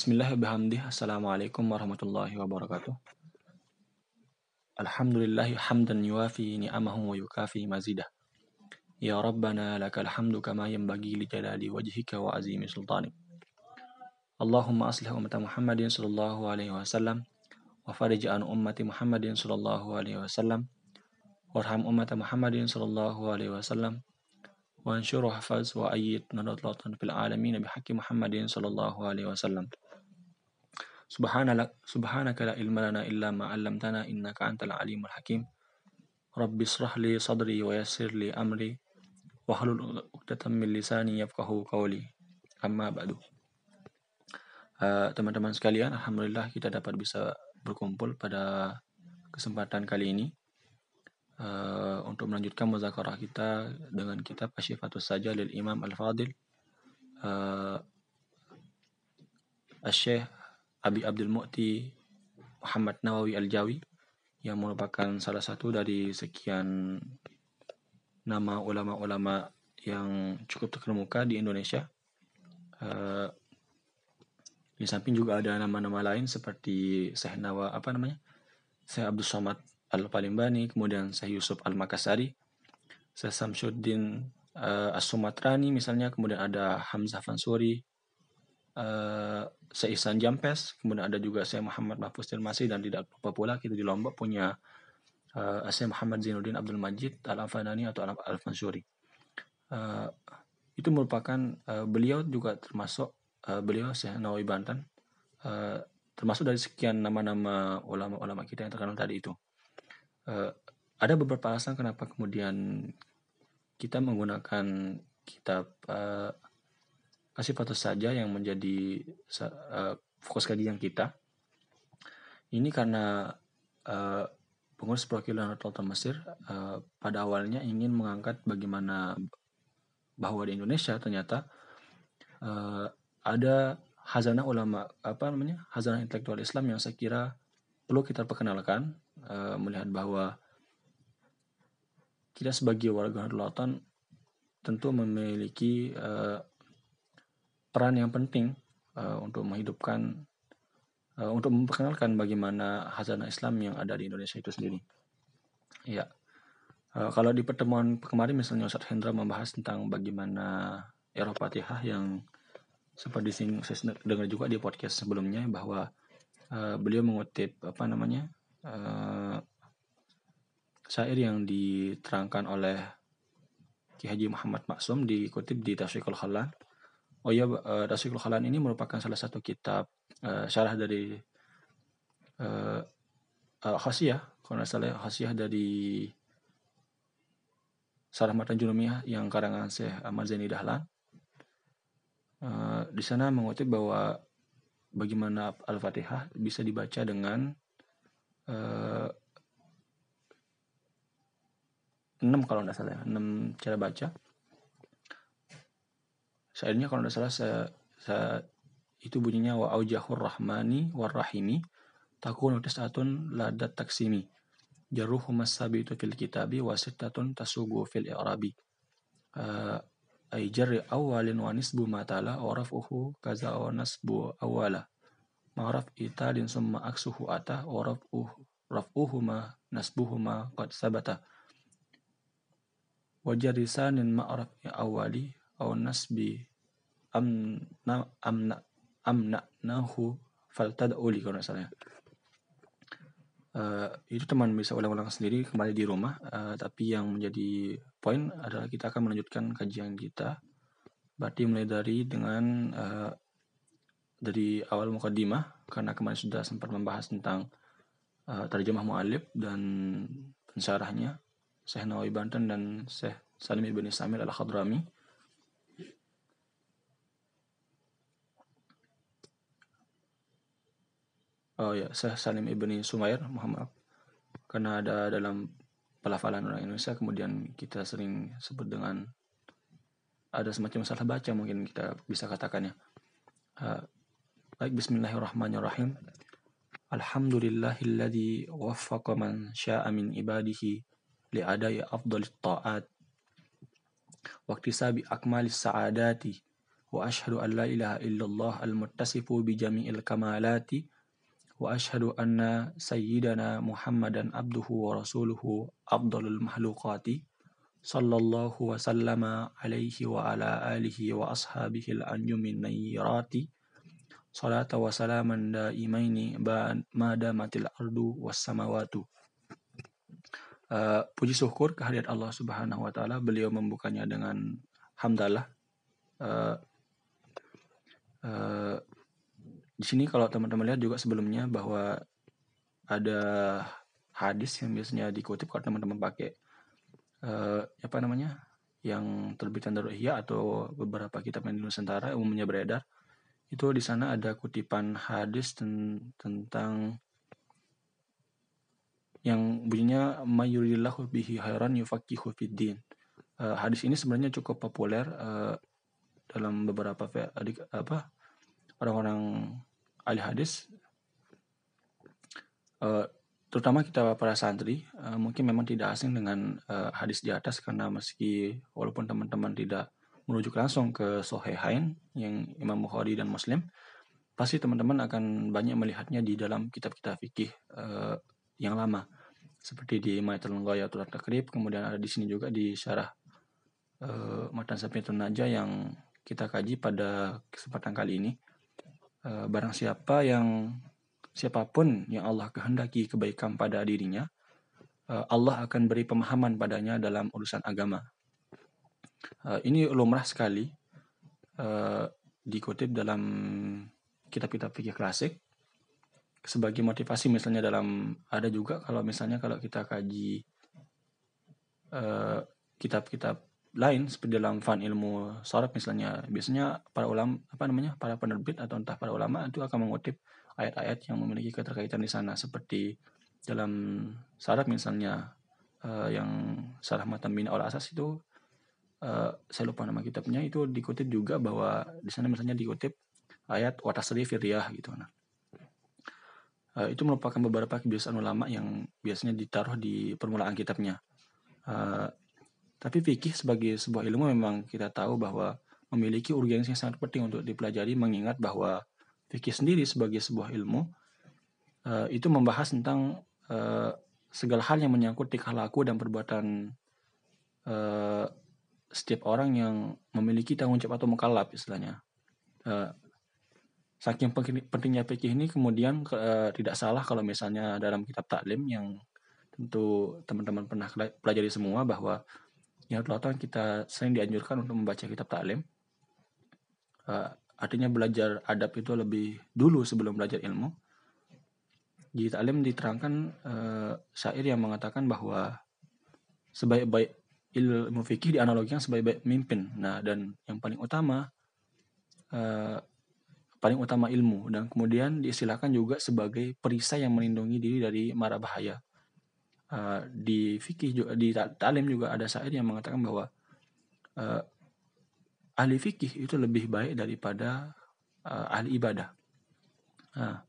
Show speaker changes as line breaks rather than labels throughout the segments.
بسم الله بحمده السلام عليكم ورحمة الله وبركاته الحمد لله حمدا يوافي نعمه ويكافي مزيده يا ربنا لك الحمد كما ينبغي لجلال وجهك وعظيم سلطانك اللهم أصلح أمة محمد صلى الله عليه وسلم وفرج عن أمة محمد صلى الله عليه وسلم وارحم أمة محمد صلى الله عليه وسلم وانشر وحفظ وأيد نضلة في العالمين بحق محمد صلى الله عليه وسلم Subhanallah, subhanaka la ilma lana illa ma 'allamtana innaka antal alimul hakim. Rabbi israh li sadri wa yassir li amri wa hlul 'uqdatam min lisani yafqahu qawli. Amma ba'du. Uh, teman-teman sekalian, alhamdulillah kita dapat bisa berkumpul pada kesempatan kali ini uh, untuk melanjutkan muzakarah kita dengan kitab Asyifatus Saja Imam Al-Fadil uh, eh, Asyikh Abi Abdul Mu'ti Muhammad Nawawi Al-Jawi yang merupakan salah satu dari sekian nama ulama-ulama yang cukup terkemuka di Indonesia. Uh, di samping juga ada nama-nama lain seperti Syekh Nawa apa namanya? Syekh Abdul Somad Al-Palimbani, kemudian Syekh Yusuf Al-Makassari, Syekh Samsuddin uh, As-Sumatrani misalnya, kemudian ada Hamzah Fansuri, Syekh Ihsan Jampes, kemudian ada juga Syekh Muhammad Mahfuz Tirmasi dan tidak lupa pula kita di Lombok punya uh, Syekh Muhammad Zainuddin Abdul Majid Al-Afanani atau Al-Fansuri. Uh, itu merupakan uh, beliau juga termasuk uh, beliau Syekh Nawawi Banten uh, termasuk dari sekian nama-nama ulama-ulama kita yang terkenal tadi itu uh, ada beberapa alasan kenapa kemudian kita menggunakan kitab uh, kasih foto saja yang menjadi uh, fokus kajian kita. Ini karena uh, pengurus perwakilan Rata Mesir uh, pada awalnya ingin mengangkat bagaimana bahwa di Indonesia ternyata uh, ada hazanah ulama apa namanya hazanah intelektual Islam yang saya kira perlu kita perkenalkan uh, melihat bahwa kita sebagai warga Lautan tentu memiliki uh, peran yang penting uh, untuk menghidupkan uh, untuk memperkenalkan bagaimana hazanah Islam yang ada di Indonesia itu sendiri. Ya. Uh, kalau di pertemuan kemarin misalnya Ustaz Hendra membahas tentang bagaimana Eropa Fatihah yang seperti saya dengar juga di podcast sebelumnya bahwa uh, beliau mengutip apa namanya uh, syair yang diterangkan oleh Ki Haji Muhammad Maksum dikutip di Tasyiqul Khalan. Oh ya, uh, Tasyiqul Khalan ini merupakan salah satu kitab uh, syarah dari uh, uh, Khasiyah, kalau salah Khasiyah dari Sarah Matan Junumiyah yang karangan Syekh Ahmad Zaini Dahlan. Uh, di sana mengutip bahwa bagaimana Al-Fatihah bisa dibaca dengan uh, 6 kalau tidak salah 6 ya, cara baca Syairnya kalau tidak salah saya, saya itu bunyinya wa aujahur rahmani warrahimi takunu tis'atun ladat taksimi jaruhu masabitu fil kitabi wasittatun tasugu fil i'rabi. Uh, ay jarri awalin wa nisbu matala wa raf'uhu kaza wa nasbu awala ma'raf italin summa aksuhu ata wa raf'uhu raf'uhuma nasbuhuma qad sabata. Wajarisanin ma'raf awali aw nasbi amna amna amna nahu faltad'u li kalau misalnya uh, itu teman bisa ulang-ulang sendiri kembali di rumah. Uh, tapi yang menjadi poin adalah kita akan melanjutkan kajian kita. Berarti mulai dari dengan uh, dari awal mukadimah karena kemarin sudah sempat membahas tentang uh, terjemah mu'alib dan pensyarahnya Syekh Nawawi Banten dan Syekh Salim Ibn Samil Al-Khadrami Oh ya, saya Salim Ibni Sumair, Muhammad. Karena ada dalam pelafalan orang Indonesia, kemudian kita sering sebut dengan ada semacam salah baca mungkin kita bisa katakannya. Uh, baik, Bismillahirrahmanirrahim. Alhamdulillahilladzi waffaqa man sya'a min ibadihi li'adai afdalit ta'at. Waktu sabi akmalis sa'adati وأشهد أن لا إله إلا الله المتصف بجميع الكمالات وأشهد أن سيدنا محمدا عبده ورسوله أفضل المخلوقات صلى الله وسلم عليه وعلى آله وأصحابه الأنجم النيرات صلاة وسلاما دائمين ما دامت الأرض والسماوات Uh, puji syukur kehadirat Allah Subhanahu wa taala beliau membukanya dengan hamdalah uh, uh, di sini kalau teman-teman lihat juga sebelumnya bahwa ada hadis yang biasanya dikutip kalau teman-teman pakai uh, apa namanya yang terbitan dari Ihya atau beberapa kitab yang di Nusantara umumnya beredar itu di sana ada kutipan hadis ten tentang yang bunyinya mayurillahu bihi khairan yufaqihu fiddin. Uh, hadis ini sebenarnya cukup populer uh, dalam beberapa apa orang-orang ahli hadis uh, terutama kita para santri uh, mungkin memang tidak asing dengan uh, hadis di atas karena meski walaupun teman-teman tidak merujuk langsung ke Sohehain yang Imam Bukhari dan Muslim pasti teman-teman akan banyak melihatnya di dalam kitab-kitab fikih uh, yang lama. Seperti di Maitul Ghayatul Takrib kemudian ada di sini juga di syarah uh, Matan Sapiatun Naja yang kita kaji pada kesempatan kali ini barang siapa yang siapa pun yang Allah kehendaki kebaikan pada dirinya uh, Allah akan beri pemahaman padanya dalam urusan agama. Uh, ini lumrah sekali dikutip dalam kitab-kitab fikih klasik. Sebagai motivasi misalnya dalam ada juga kalau misalnya kalau kita kaji kitab-kitab lain seperti dalam fan ilmu sorab misalnya biasanya para ulama apa namanya para penerbit atau entah para ulama itu akan mengutip ayat-ayat yang memiliki keterkaitan di sana seperti dalam saraf misalnya uh, yang sarah matan bina ol asas itu uh, saya lupa nama kitabnya itu dikutip juga bahwa di sana misalnya dikutip ayat watasri firiyah gitu nah Uh, itu merupakan beberapa kebiasaan ulama yang biasanya ditaruh di permulaan kitabnya. Uh, tapi fikih sebagai sebuah ilmu memang kita tahu bahwa memiliki urgensi yang sangat penting untuk dipelajari mengingat bahwa fikih sendiri sebagai sebuah ilmu uh, itu membahas tentang uh, segala hal yang menyangkut tingkah laku dan perbuatan uh, setiap orang yang memiliki tanggung jawab atau mukallaf istilahnya. Uh, saking pentingnya fikih ini kemudian uh, tidak salah kalau misalnya dalam kitab taklim yang tentu teman-teman pernah pelajari semua bahwa yang rata kita sering dianjurkan untuk membaca kitab taklim uh, artinya belajar adab itu lebih dulu sebelum belajar ilmu. Di taklim diterangkan uh, syair yang mengatakan bahwa sebaik-baik ilmu fikih dianalogikan sebaik-baik mimpin. Nah dan yang paling utama uh, paling utama ilmu. Dan kemudian diistilahkan juga sebagai perisai yang melindungi diri dari mara bahaya. Uh, di fikih juga di talim juga ada syair yang mengatakan bahwa uh, ahli fikih itu lebih baik daripada uh, ahli ibadah. Nah,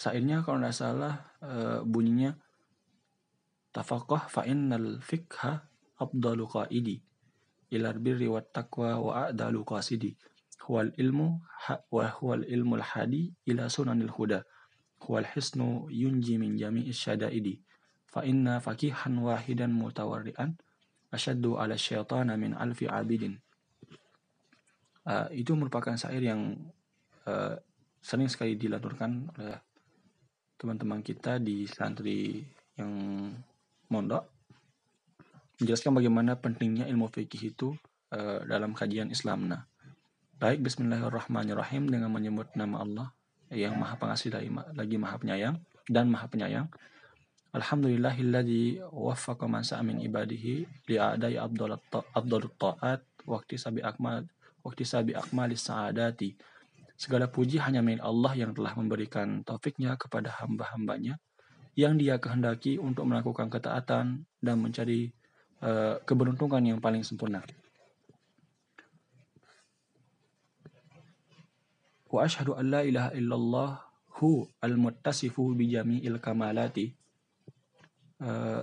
syairnya kalau tidak salah uh, bunyinya tafaqah fa innal fikha afdalu qaidi ilal birri wat taqwa wa a'dalu qasidi huwal ilmu wa huwal ilmul hadi ila sunanil huda huwal hisnu yunji min jami'is syadaidi fa inna fakihan wahidan mutawarrian asyaddu ala syaitana min alfi abidin uh, itu merupakan syair yang uh, sering sekali dilaturkan oleh teman-teman kita di santri yang mondok menjelaskan bagaimana pentingnya ilmu fikih itu uh, dalam kajian Islam. Nah, Baik, bismillahirrahmanirrahim dengan menyebut nama Allah yang maha pengasih lagi maha penyayang dan maha penyayang. Alhamdulillahilladzi waffaqa man min ibadihi li'adai afdalut ta'at waktu sabi akmal waktu sabi akmalis sa'adati. Segala puji hanya milik Allah yang telah memberikan taufiknya kepada hamba-hambanya yang dia kehendaki untuk melakukan ketaatan dan mencari uh, keberuntungan yang paling sempurna. wa ashhadu an la ilaha illallah hu al-muttasifu bi kamalati uh,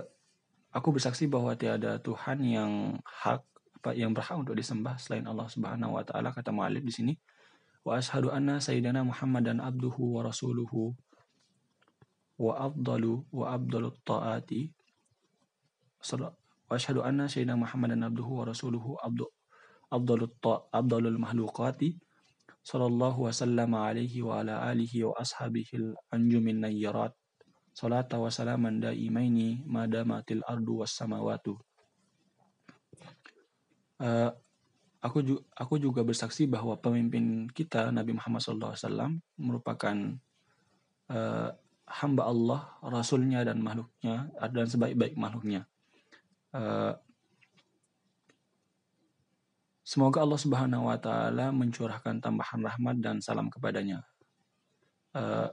aku bersaksi bahwa tiada Tuhan yang hak apa yang berhak untuk disembah selain Allah Subhanahu wa taala kata mu'alif di sini. Wa ashhadu anna sayyidina Muhammadan abduhu wa rasuluhu wa afdalu wa afdalut taati. Wa ashhadu anna sayyidina Muhammadan abduhu wa rasuluhu abdu afdalut ta afdalul sallallahu wasallam alaihi wa ala alihi wa ashabihi anjumin nayyarat salata wa salaman daimaini madamatil ardu was samawatu uh, aku juga aku juga bersaksi bahwa pemimpin kita Nabi Muhammad SAW merupakan uh, hamba Allah, Rasulnya dan makhluknya dan sebaik-baik makhluknya. Uh, semoga Allah Subhanahu Wa Taala mencurahkan tambahan rahmat dan salam kepadanya. Uh,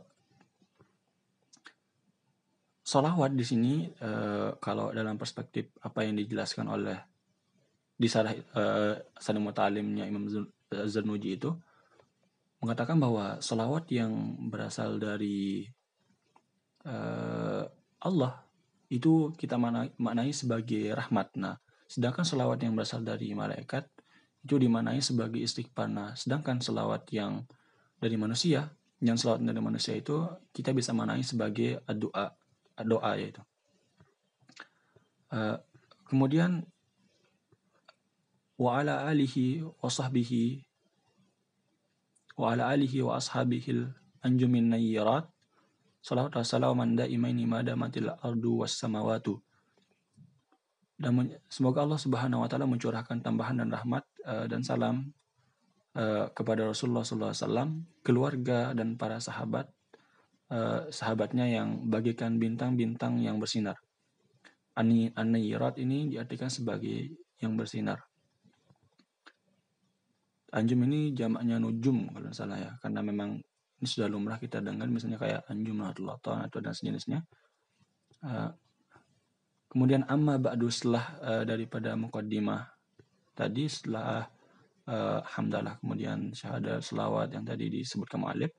Solawat di sini uh, kalau dalam perspektif apa yang dijelaskan oleh di Sarah uh, Mutalimnya Imam Zarnuji itu mengatakan bahwa solawat yang berasal dari uh, Allah itu kita maknai, sebagai rahmat. Nah, sedangkan solawat yang berasal dari malaikat itu dimaknai sebagai istighfar. Nah, sedangkan solawat yang dari manusia, yang solawat dari manusia itu kita bisa maknai sebagai doa, doa yaitu. Uh, kemudian wa ala alihi wa sahbihi wa ala alihi wa ashabihi anjumin nayyirat Salawat wa salaman daimaini madamatil ardu was samawatu. Dan semoga Allah Subhanahu wa taala mencurahkan tambahan dan rahmat uh, dan salam uh, kepada Rasulullah SAW, keluarga dan para sahabat uh, sahabatnya yang bagikan bintang-bintang yang bersinar. Ani anirat ini diartikan sebagai yang bersinar. Anjum ini jamaknya nujum kalau salah ya, karena memang ini sudah lumrah kita dengar misalnya kayak anjum atau atau dan sejenisnya uh, kemudian amma ba'du setelah uh, daripada mukaddimah tadi setelah uh, hamdalah kemudian syahadat selawat yang tadi disebutkan mu'alif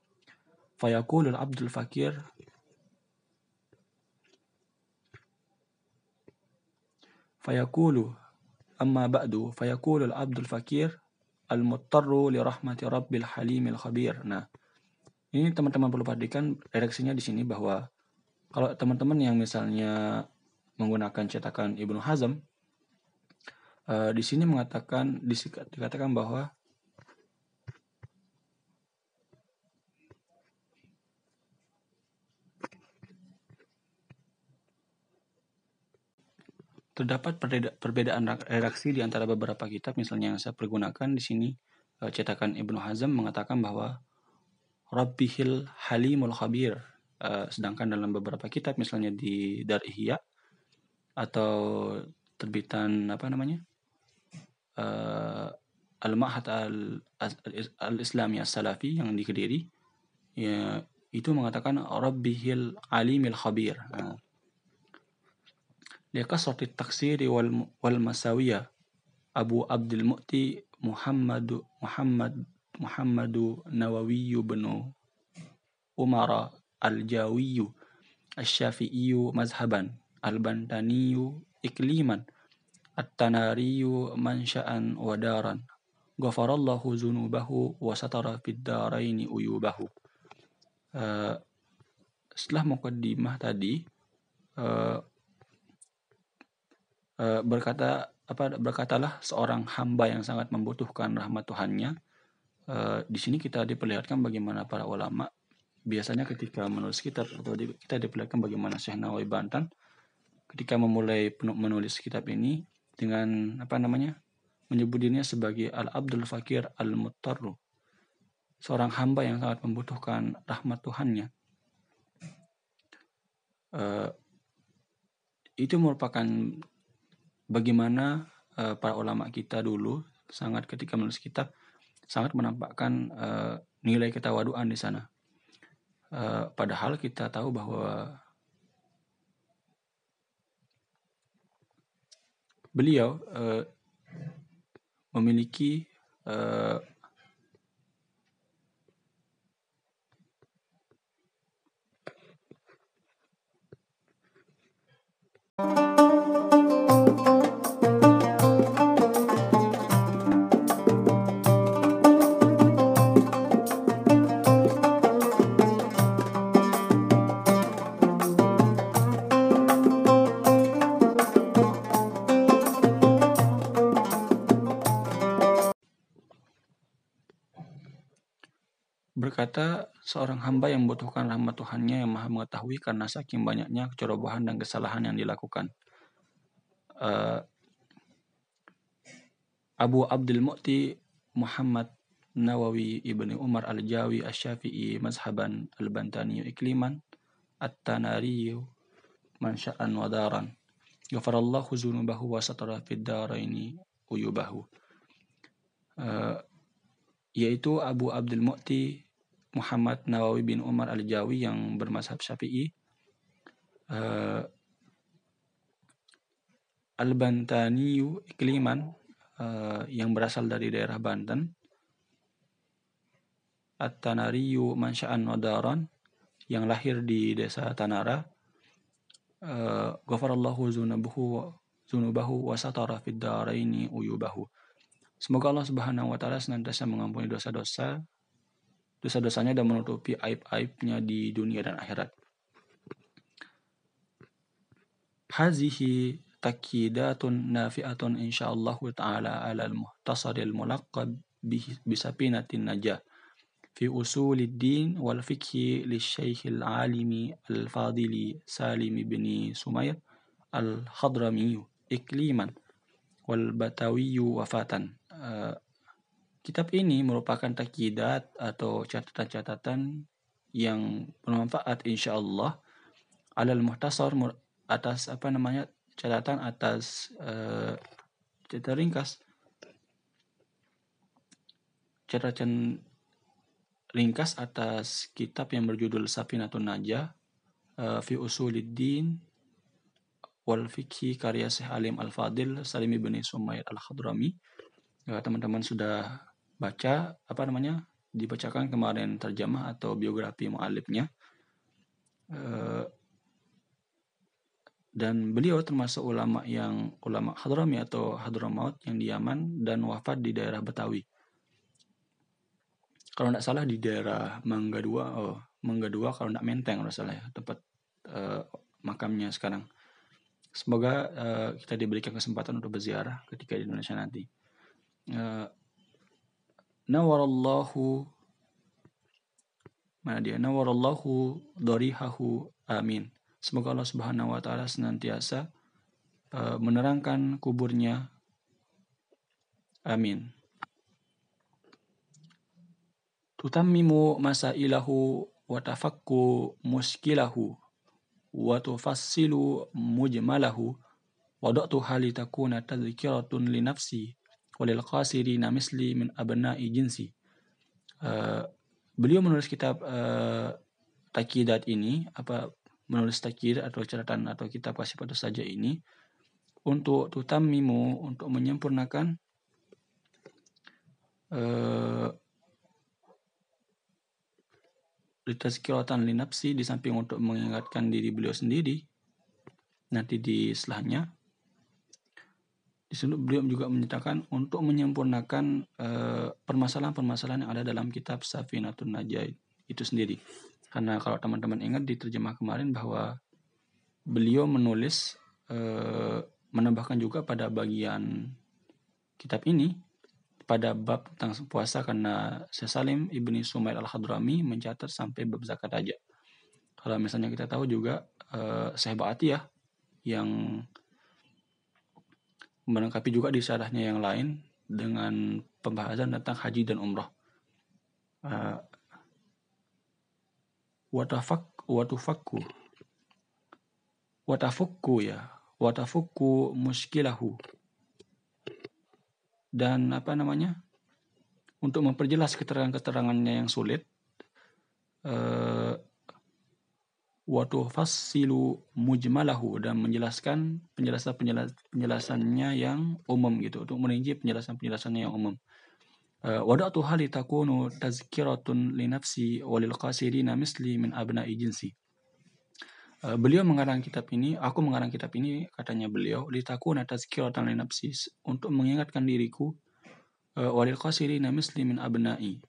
abdul fakir fayaqulu amma ba'du fayaqulul abdul fakir al-muttarru li rahmati rabbil halimil khabir nah ini teman-teman perlu perhatikan redaksinya di sini bahwa kalau teman-teman yang misalnya menggunakan cetakan Ibnu Hazm uh, di sini mengatakan dikatakan bahwa terdapat perbedaan redaksi di antara beberapa kitab misalnya yang saya pergunakan di sini uh, cetakan Ibnu Hazm mengatakan bahwa Rabbihil Halimul Khabir. Uh, sedangkan dalam beberapa kitab misalnya di Dar Ihya atau terbitan apa namanya? Uh, Al-Ma'had Al-Islami As-Salafi yang di Kediri ya itu mengatakan Rabbihil Alimil Khabir. Nah. Masawiyah. Abu Abdul Mu'ti Muhammad Muhammad Muhammadu Nawawi bin Umar Al-Jawi Al-Syafi'i mazhaban. Al-Bantani ikliman. At-Tanari mansya'an wa daran. Ghafarallahu zunubahu wa satara fid daraini uyubahu. Uh, setelah mukaddimah tadi uh, berkata apa berkatalah seorang hamba yang sangat membutuhkan rahmat Tuhannya. Uh, di sini kita diperlihatkan bagaimana para ulama biasanya ketika menulis kitab atau di, kita diperlihatkan bagaimana Syekh Nawawi Bantan ketika memulai menulis kitab ini dengan apa namanya menyebut dirinya sebagai Al Abdul Fakir Al Muttarru seorang hamba yang sangat membutuhkan rahmat Tuhannya. Uh, itu merupakan bagaimana uh, para ulama kita dulu sangat ketika menulis kitab sangat menampakkan uh, nilai ketawaduan di sana. Uh, padahal kita tahu bahwa beliau uh, memiliki uh, Berkata seorang hamba yang membutuhkan rahmat Tuhannya yang maha mengetahui karena saking banyaknya kecerobohan dan kesalahan yang dilakukan. Uh, Abu Abdul Mu'ti Muhammad Nawawi Ibni Umar Al-Jawi Asy-Syafi'i mazhaban Al-Bantani ikliman At-Tanari mansya'an wa daran. Ghafarallahu zunubahu wa satara fid daraini uyubahu. Uh, yaitu Abu Abdul Mu'ti Muhammad Nawawi bin Umar Al-Jawi yang bermazhab Syafi'i. Uh, Al-Bantaniyu Ikliman uh, yang berasal dari daerah Banten. At-Tanariyu Mansya'an Wadaran yang lahir di desa Tanara. Uh, Ghafarallahu zunubahu zunubahu wa satara fid daraini uyubahu. Semoga Allah Subhanahu wa taala senantiasa mengampuni dosa-dosa dosa-dosanya dan menutupi aib-aibnya di dunia dan akhirat. Hazihi takidatun nafi'atun insyaallah ta'ala ala al-muhtasar al-mulaqqab bisapinatin najah fi usulid din wal fikhi lisyaikh al-alimi al-fadili Salim bin Sumair al-Hadrami ikliman wal batawi wafatan uh, Kitab ini merupakan takidat atau catatan-catatan yang bermanfaat insya Allah alal muhtasar atas apa namanya catatan atas uh, catatan ringkas catatan ringkas atas kitab yang berjudul Safinatun Najah uh, fi Usuliddin wal Fikhi karya Syekh Alim Al-Fadil Salim bin Sumair Al-Hadrami. Ya, teman-teman sudah baca apa namanya dibacakan kemarin terjemah atau biografi mualifnya uh, dan beliau termasuk ulama yang ulama Hadrami atau Hadramaut yang di Yaman dan wafat di daerah Betawi. Kalau tidak salah di daerah Mangga Dua, oh Mangga Dua kalau tidak Menteng kalau salah ya tempat uh, makamnya sekarang. Semoga uh, kita diberikan kesempatan untuk berziarah ketika di Indonesia nanti. Uh, nawarallahu mana dia? Nawarallahu darihahu amin. Semoga Allah Subhanahu wa taala senantiasa uh, menerangkan kuburnya. Amin. Tutammimu masailahu wa tafakku muskilahu wa tufassilu mujmalahu. Wada'tu hali takuna tadhkiratun li nafsi walil qasirina misli min abna'i jinsi. Uh, beliau menulis kitab uh, takidat ini apa menulis takid atau catatan atau kitab kasih pada saja ini untuk tutamimu untuk menyempurnakan uh, litazkiratan linapsi di samping untuk mengingatkan diri beliau sendiri nanti di setelahnya di sini beliau juga menyatakan untuk menyempurnakan eh, permasalahan-permasalahan yang ada dalam kitab Safinatun Najah itu sendiri. Karena kalau teman-teman ingat di terjemah kemarin bahwa beliau menulis uh, menambahkan juga pada bagian kitab ini pada bab tentang puasa karena Salim ibni Sumail al-Hadrami mencatat sampai bab zakat aja. Kalau misalnya kita tahu juga uh, Syekh Ba'atiyah yang melengkapi juga di syarahnya yang lain dengan pembahasan tentang haji dan umrah. Uh, watafak watufakku. Watafukku ya. Watafukku muskilahu. Dan apa namanya? Untuk memperjelas keterangan-keterangannya yang sulit uh, fassilu mujmalahu dan menjelaskan penjelasan penjelasannya yang umum gitu untuk merinci penjelasan penjelasannya yang umum. Uh, wada'tu hali takunu tazkiratun li nafsi walil qasirina misli min abna'i jinsi. Uh, beliau mengarang kitab ini, aku mengarang kitab ini katanya beliau litakuna tazkiratan li nafsi untuk mengingatkan diriku uh, walil qasirina misli min abna'i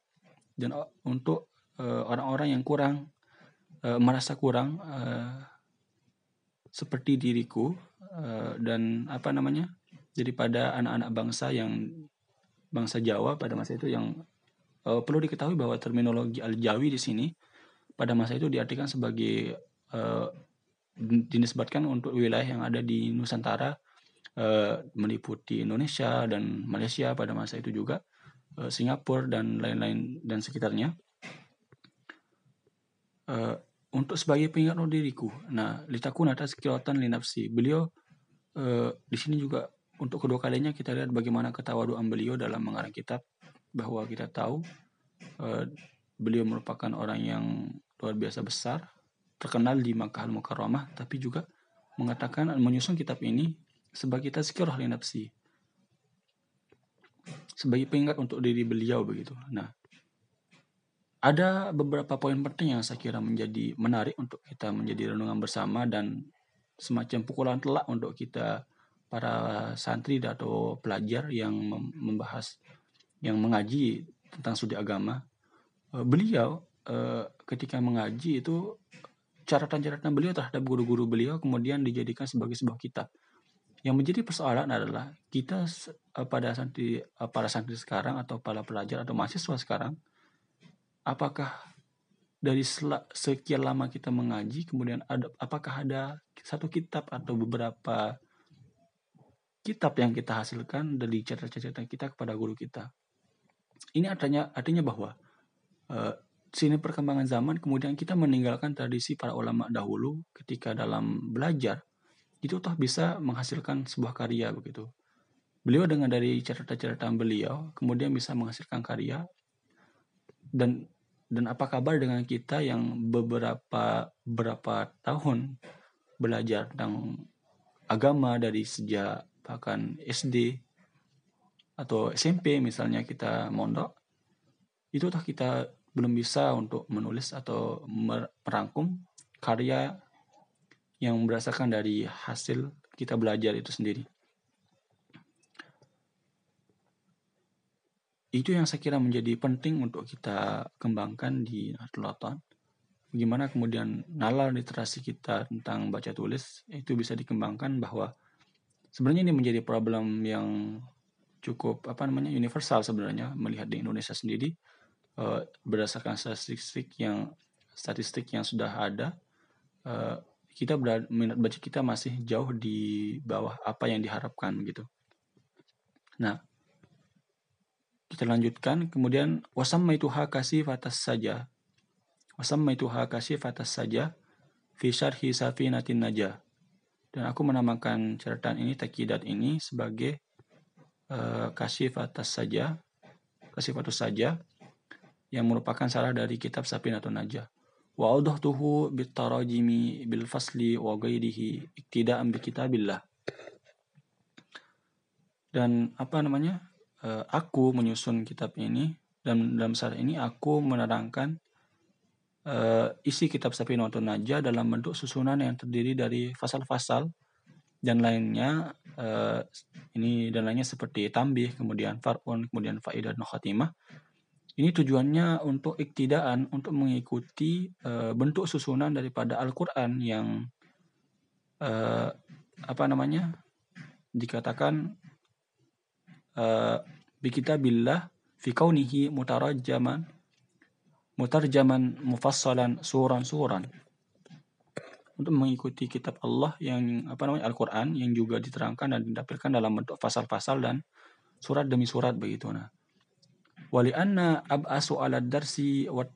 dan untuk orang-orang yang kurang uh, merasa kurang uh, seperti diriku uh, dan apa namanya daripada anak-anak bangsa yang bangsa Jawa pada masa itu yang uh, perlu diketahui bahwa terminologi Al-Jawi di sini pada masa itu diartikan sebagai uh, dinisbatkan untuk wilayah yang ada di Nusantara uh, meliputi Indonesia dan Malaysia pada masa itu juga uh, Singapura dan lain-lain dan sekitarnya untuk sebagai pengingat diriku. Nah litakun atas kilatan linafsi beliau uh, di sini juga untuk kedua kalinya kita lihat bagaimana ketawaduan beliau dalam mengarang kitab bahwa kita tahu uh, beliau merupakan orang yang luar biasa besar terkenal di Makkah Al-Mukarramah tapi juga mengatakan menyusun kitab ini sebagai tazkirah li nafsi. Sebagai pengingat untuk diri beliau begitu. Nah, ada beberapa poin penting yang saya kira menjadi menarik untuk kita menjadi renungan bersama dan semacam pukulan telak untuk kita para santri atau pelajar yang membahas yang mengaji tentang studi agama. Eh, beliau eh, ketika mengaji itu catatan-catatan beliau terhadap guru-guru beliau kemudian dijadikan sebagai sebuah kitab. Yang menjadi persoalan adalah kita eh, pada santri para santri sekarang atau para pelajar atau mahasiswa sekarang apakah dari sekian lama kita mengaji kemudian ada apakah ada satu kitab atau beberapa kitab yang kita hasilkan dari catatan-catatan kita kepada guru kita. Ini artinya artinya bahwa uh, sini perkembangan zaman kemudian kita meninggalkan tradisi para ulama dahulu ketika dalam belajar itu toh bisa menghasilkan sebuah karya begitu. Beliau dengan dari catatan-catatan beliau kemudian bisa menghasilkan karya dan dan apa kabar dengan kita yang beberapa berapa tahun belajar tentang agama dari sejak bahkan SD atau SMP misalnya kita mondok itu toh kita belum bisa untuk menulis atau merangkum karya yang berdasarkan dari hasil kita belajar itu sendiri. Itu yang saya kira menjadi penting untuk kita kembangkan di Nahdlatul Bagaimana kemudian nalar literasi kita tentang baca tulis itu bisa dikembangkan bahwa sebenarnya ini menjadi problem yang cukup apa namanya universal sebenarnya melihat di Indonesia sendiri uh, berdasarkan statistik yang statistik yang sudah ada uh, kita berada, minat baca kita masih jauh di bawah apa yang diharapkan gitu. Nah, kita lanjutkan kemudian wasamma itu kasih atas saja. Wasamma itu kasih atas saja fi syarhi safinatin najah. Dan aku menamakan catatan ini takidat ini sebagai uh, kasih atas saja kasih atas saja yang merupakan salah dari kitab Sapinatun Najah. Wa awdahtuhu bitarajimi bil fasli wa ghairihi iktida'an bi kitabillah. Dan apa namanya? Uh, aku menyusun kitab ini dan dalam saat ini aku menerangkan uh, isi kitab Sapinatun Najah dalam bentuk susunan yang terdiri dari fasal-fasal dan lainnya uh, ini dan lainnya seperti tambih kemudian farun kemudian faidah dan khatimah. Ini tujuannya untuk iktidaan, untuk mengikuti uh, bentuk susunan daripada Al-Quran yang uh, apa namanya dikatakan uh, bikitabillah fi kaunihi mutarajjaman mutarjaman mufassalan suran-suran untuk mengikuti kitab Allah yang apa namanya Al-Qur'an yang juga diterangkan dan ditampilkan dalam bentuk pasal-pasal dan surat demi surat begitu. Nah wali anna ab'asu ala darsi wa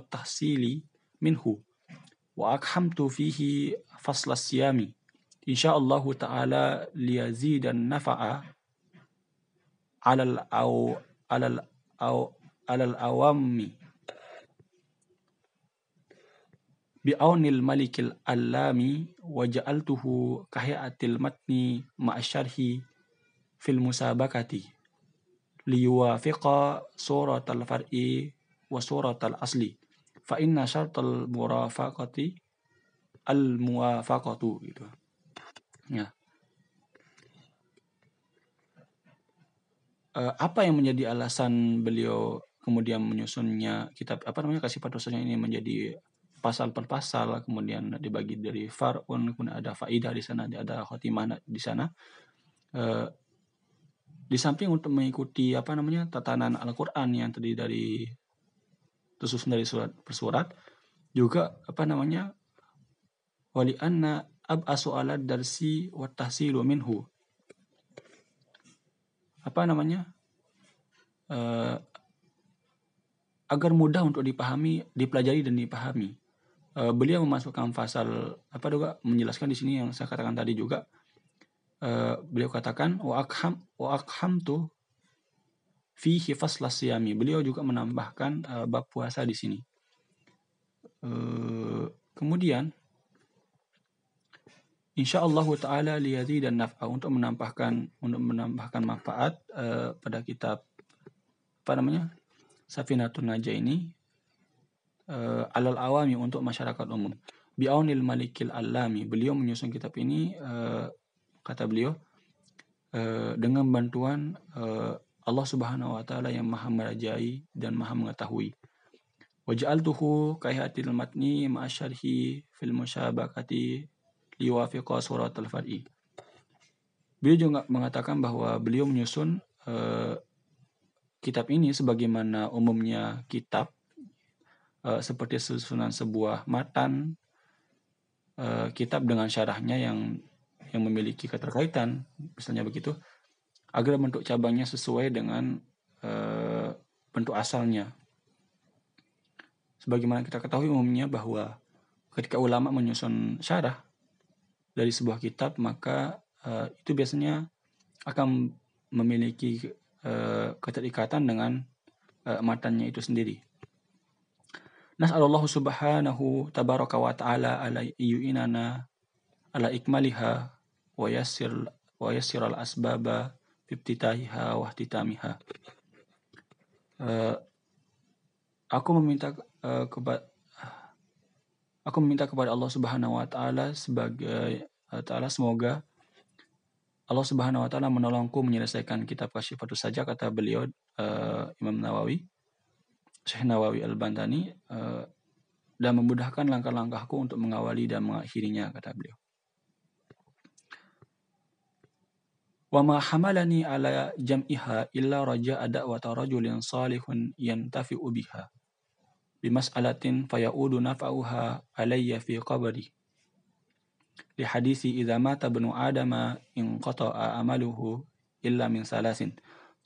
tahsili minhu wa akhamtu fihi fasla siyami. Insyaallah ta'ala liyazidan nafa'a alal au alal au alal awammi bi'aunil malikil allami wa ja'altuhu kahiatil matni ma'asyarhi fil musabakati liyuwafiqa suratal far'i wa suratal asli fa inna syartal murafaqati al muwafaqatu gitu ya uh, apa yang menjadi alasan beliau kemudian menyusunnya kitab apa namanya kasih patusanya ini menjadi pasal per pasal kemudian dibagi dari farun kemudian ada faidah di sana ada khotimah di sana. Uh, di samping untuk mengikuti apa namanya tatanan Al-Qur'an yang terdiri dari tersusun dari surat per surat juga apa namanya wali anna ab alat darsi wa tahsilu minhu apa namanya uh, agar mudah untuk dipahami dipelajari dan dipahami uh, beliau memasukkan pasal apa juga menjelaskan di sini yang saya katakan tadi juga uh, beliau katakan wa akham wa akham tuh fihi fasla siyami. Beliau juga menambahkan uh, bab puasa di sini. Uh, kemudian insya Allah taala liyadi dan naf'a untuk menambahkan untuk menambahkan manfaat uh, pada kitab apa namanya Safinatun Najah ini uh, alal awami untuk masyarakat umum. Bi'aunil Malikil Alami. Beliau menyusun kitab ini uh, kata beliau uh, dengan bantuan uh, Allah Subhanahu wa taala yang Maha merajai dan Maha mengetahui. Waj'altuhu kaihatil matni ma'asyarhi fil musyabakati liwafiqa surat al-far'i. Beliau juga mengatakan bahwa beliau menyusun uh, kitab ini sebagaimana umumnya kitab uh, seperti susunan sebuah matan uh, kitab dengan syarahnya yang yang memiliki keterkaitan misalnya begitu agar bentuk cabangnya sesuai dengan uh, bentuk asalnya. Sebagaimana kita ketahui umumnya bahwa ketika ulama menyusun syarah dari sebuah kitab maka uh, itu biasanya akan memiliki uh, keterikatan dengan uh, matannya itu sendiri. Nas'alullah subhanahu tabaraka wa ta'ala ala yu'inana ala ikmaliha wa yassir wa yassir al asbaba ibtitahiha wa ihtitamiha. Uh, aku meminta uh, kepada aku meminta kepada Allah Subhanahu wa taala sebagai uh, taala semoga Allah Subhanahu wa taala menolongku menyelesaikan kitab Kasyifatus saja kata beliau uh, Imam Nawawi Syekh Nawawi Al-Bantani uh, dan memudahkan langkah-langkahku untuk mengawali dan mengakhirinya kata beliau. Wa ma hamalani ala jam'iha illa raja'a da'wata rajulin salihun yantafi'u biha. Bimas'alatin fayaudu nafa'uha alayya fi qabri. Li hadisi idza mata ibnu adama in qata'a amaluhu illa min salasin.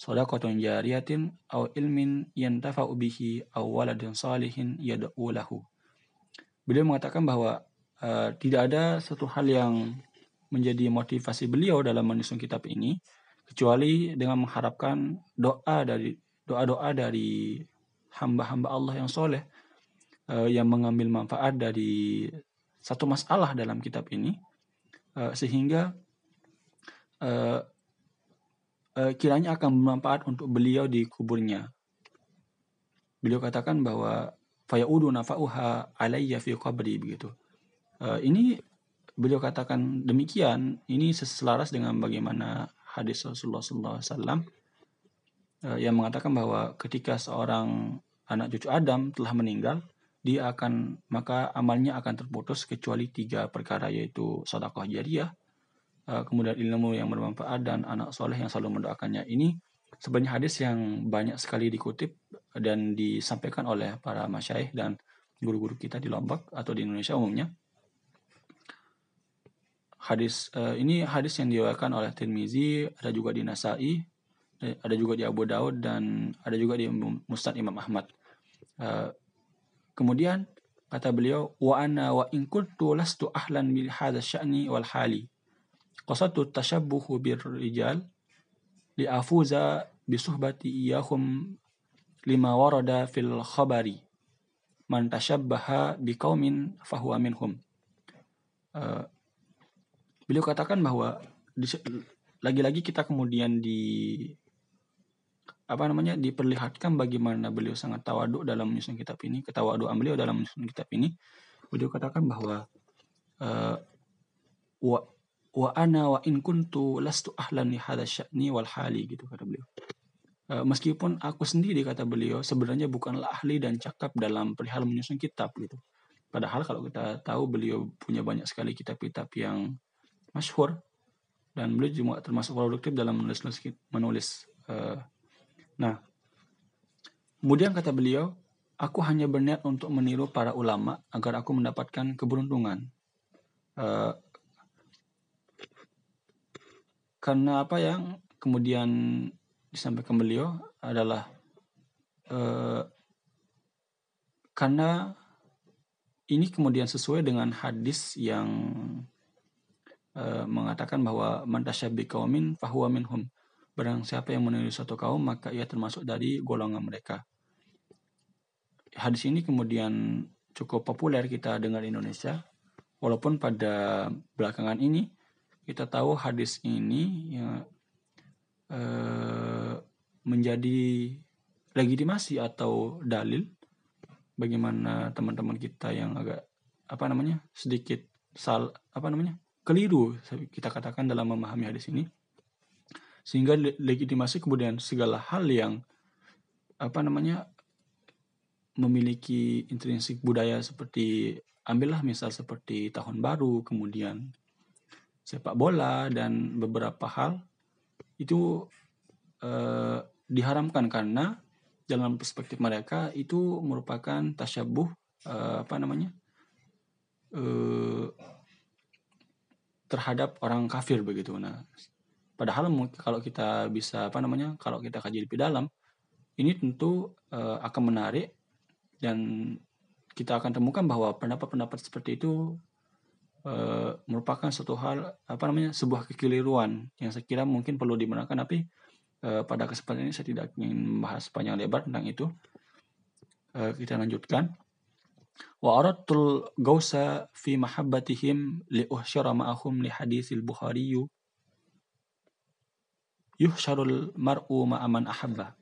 Sadaqatun jariyatin aw ilmin yantafa'u bihi aw waladin salihin yad'u lahu. Beliau mengatakan bahwa uh, tidak ada satu hal yang menjadi motivasi beliau dalam menyusun kitab ini kecuali dengan mengharapkan doa dari doa-doa dari hamba-hamba Allah yang soleh uh, yang mengambil manfaat dari satu masalah dalam kitab ini uh, sehingga uh, kiranya akan bermanfaat untuk beliau di kuburnya. Beliau katakan bahwa fayaudu nafa'uha alayya fi qabri begitu. Ini beliau katakan demikian, ini selaras dengan bagaimana hadis Rasulullah SAW uh, yang mengatakan bahwa ketika seorang anak cucu Adam telah meninggal, dia akan maka amalnya akan terputus kecuali tiga perkara yaitu sedekah jariah, uh, kemudian ilmu yang bermanfaat dan anak soleh yang selalu mendoakannya. Ini sebenarnya hadis yang banyak sekali dikutip dan disampaikan oleh para masyaih dan guru-guru kita di Lombok atau di Indonesia umumnya hadis uh, ini hadis yang diriwayatkan oleh Tirmizi, ada juga di Nasai, ada juga di Abu Daud dan ada juga di Musnad Imam Ahmad. Uh, kemudian kata beliau wa ana wa in kuntu lastu ahlan bil hadha sya'ni wal hali. Qasatu tashabbuhu bir rijal li afuza bi suhbati iyahum lima warada fil khabari man tashabbaha bi qaumin fahuwa minhum. Uh, beliau katakan bahwa lagi-lagi kita kemudian di apa namanya diperlihatkan bagaimana beliau sangat tawaduk dalam menyusun kitab ini, ketawaduan beliau dalam menyusun kitab ini. Beliau katakan bahwa uh, wa wa ana wa in kuntu lastu ahlan li hadha sya'ni wal hali gitu kata beliau. Uh, meskipun aku sendiri kata beliau sebenarnya bukanlah ahli dan cakap dalam perihal menyusun kitab gitu. Padahal kalau kita tahu beliau punya banyak sekali kitab-kitab yang masyhur dan beliau juga termasuk produktif dalam menulis menulis. Uh, nah, kemudian kata beliau, aku hanya berniat untuk meniru para ulama agar aku mendapatkan keberuntungan. Uh, karena apa yang kemudian disampaikan beliau adalah uh, karena ini kemudian sesuai dengan hadis yang uh, mengatakan bahwa man tasyabi kaumin fahuwa minhum. Barang siapa yang meniru suatu kaum maka ia termasuk dari golongan mereka. Hadis ini kemudian cukup populer kita dengar di Indonesia. Walaupun pada belakangan ini kita tahu hadis ini ya, eh, menjadi legitimasi atau dalil bagaimana teman-teman kita yang agak apa namanya sedikit sal apa namanya keliru kita katakan dalam memahami hadis ini sehingga legitimasi kemudian segala hal yang apa namanya memiliki intrinsik budaya seperti ambillah misal seperti tahun baru kemudian sepak bola dan beberapa hal itu eh, diharamkan karena dalam perspektif mereka itu merupakan tasyabuh eh, apa namanya eh, terhadap orang kafir begitu. Nah, padahal kalau kita bisa apa namanya kalau kita kaji lebih dalam ini tentu eh, akan menarik dan kita akan temukan bahwa pendapat-pendapat seperti itu uh, merupakan suatu hal apa namanya sebuah kekeliruan yang saya kira mungkin perlu dibenarkan tapi uh, pada kesempatan ini saya tidak ingin membahas panjang lebar tentang itu. Uh, kita lanjutkan. Wa aradtul gausa fi mahabbatihim li uhsyara ma'ahum li haditsil bukhari yuhsyarul mar'u ma'aman ahabba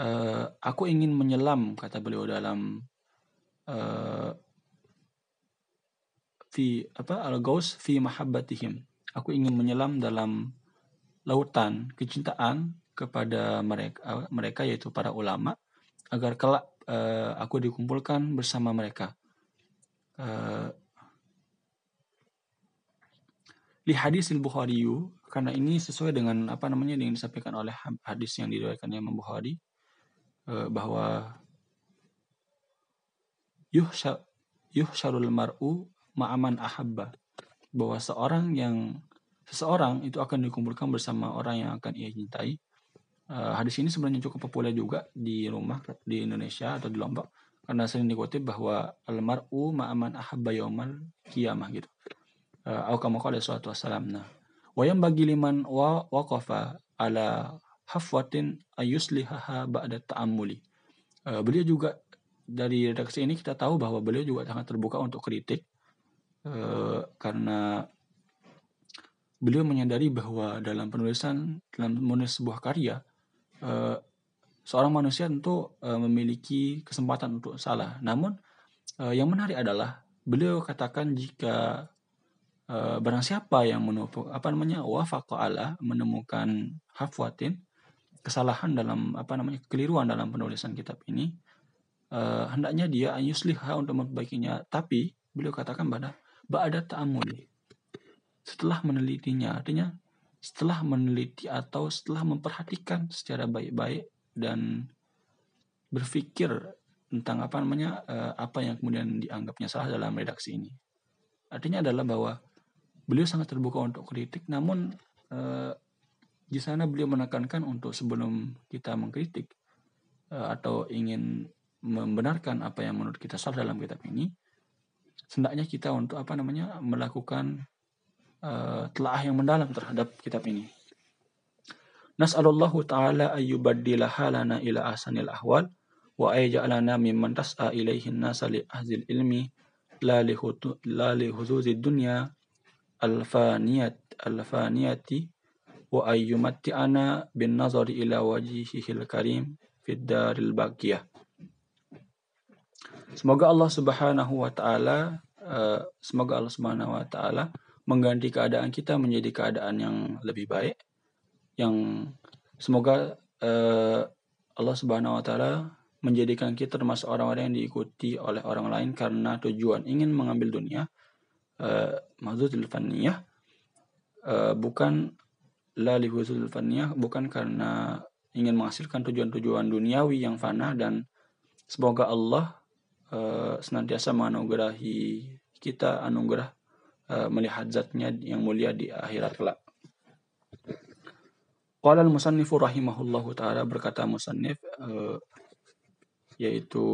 uh, aku ingin menyelam kata beliau dalam uh, fi apa al-gaus fi mahabbatihim. Aku ingin menyelam dalam lautan kecintaan kepada mereka mereka yaitu para ulama agar kelak uh, aku dikumpulkan bersama mereka. Uh, li hadis al-Bukhari karena ini sesuai dengan apa namanya yang disampaikan oleh hadis yang diriwayatkan Imam Bukhari uh, bahwa yuhsyar yuhsyarul mar'u ma'aman ahabba bahwa seorang yang seseorang itu akan dikumpulkan bersama orang yang akan ia cintai. Uh, hadis ini sebenarnya cukup populer juga di rumah di Indonesia atau di Lombok karena sering dikutip bahwa almaru ma'aman ahabba yaumal kiamah gitu. Uh, kamu qala suatu wassalam. Nah, wayam bagi liman wa waqafa ala hafwatin ayuslihaha ba'da ta'ammuli. Uh, beliau juga dari redaksi ini kita tahu bahwa beliau juga sangat terbuka untuk kritik Eh, karena beliau menyadari bahwa dalam penulisan dalam menulis sebuah karya uh, seorang manusia tentu memiliki kesempatan untuk salah namun yang menarik adalah beliau katakan jika uh, barang siapa yang menumpuk apa namanya wafaqala menemukan hafwatin kesalahan dalam apa namanya kekeliruan dalam penulisan kitab ini uh, hendaknya dia ayusliha untuk memperbaikinya tapi beliau katakan pada ba'da ta'amuli. Setelah menelitinya, artinya setelah meneliti atau setelah memperhatikan secara baik-baik dan berpikir tentang apa namanya eh, apa yang kemudian dianggapnya salah dalam redaksi ini. Artinya adalah bahwa beliau sangat terbuka untuk kritik, namun eh, di sana beliau menekankan untuk sebelum kita mengkritik eh, atau ingin membenarkan apa yang menurut kita salah dalam kitab ini, sendaknya kita untuk apa namanya melakukan uh, telaah yang mendalam terhadap kitab ini. Nas'alullahu ta'ala ayyubaddila halana ila ahsanil ahwal wa ayja'alana mimman tas'a ilaihin nasa li ahzil ilmi la li dunya al-faniyat al-faniyati wa ayyumatti'ana bin nazari ila wajhihil karim fid daril baqiyah. Semoga Allah Subhanahu wa taala uh, semoga Allah Subhanahu wa taala mengganti keadaan kita menjadi keadaan yang lebih baik yang semoga uh, Allah Subhanahu wa taala menjadikan kita termasuk orang-orang yang diikuti oleh orang lain karena tujuan ingin mengambil dunia uh, faniyah uh, bukan la lihuzul faniyah bukan karena ingin menghasilkan tujuan-tujuan duniawi yang fana dan semoga Allah uh, senantiasa menganugerahi kita anugerah melihat zatnya yang mulia di akhirat kelak. Qala al-musannifu rahimahullahu taala berkata musannif uh, yaitu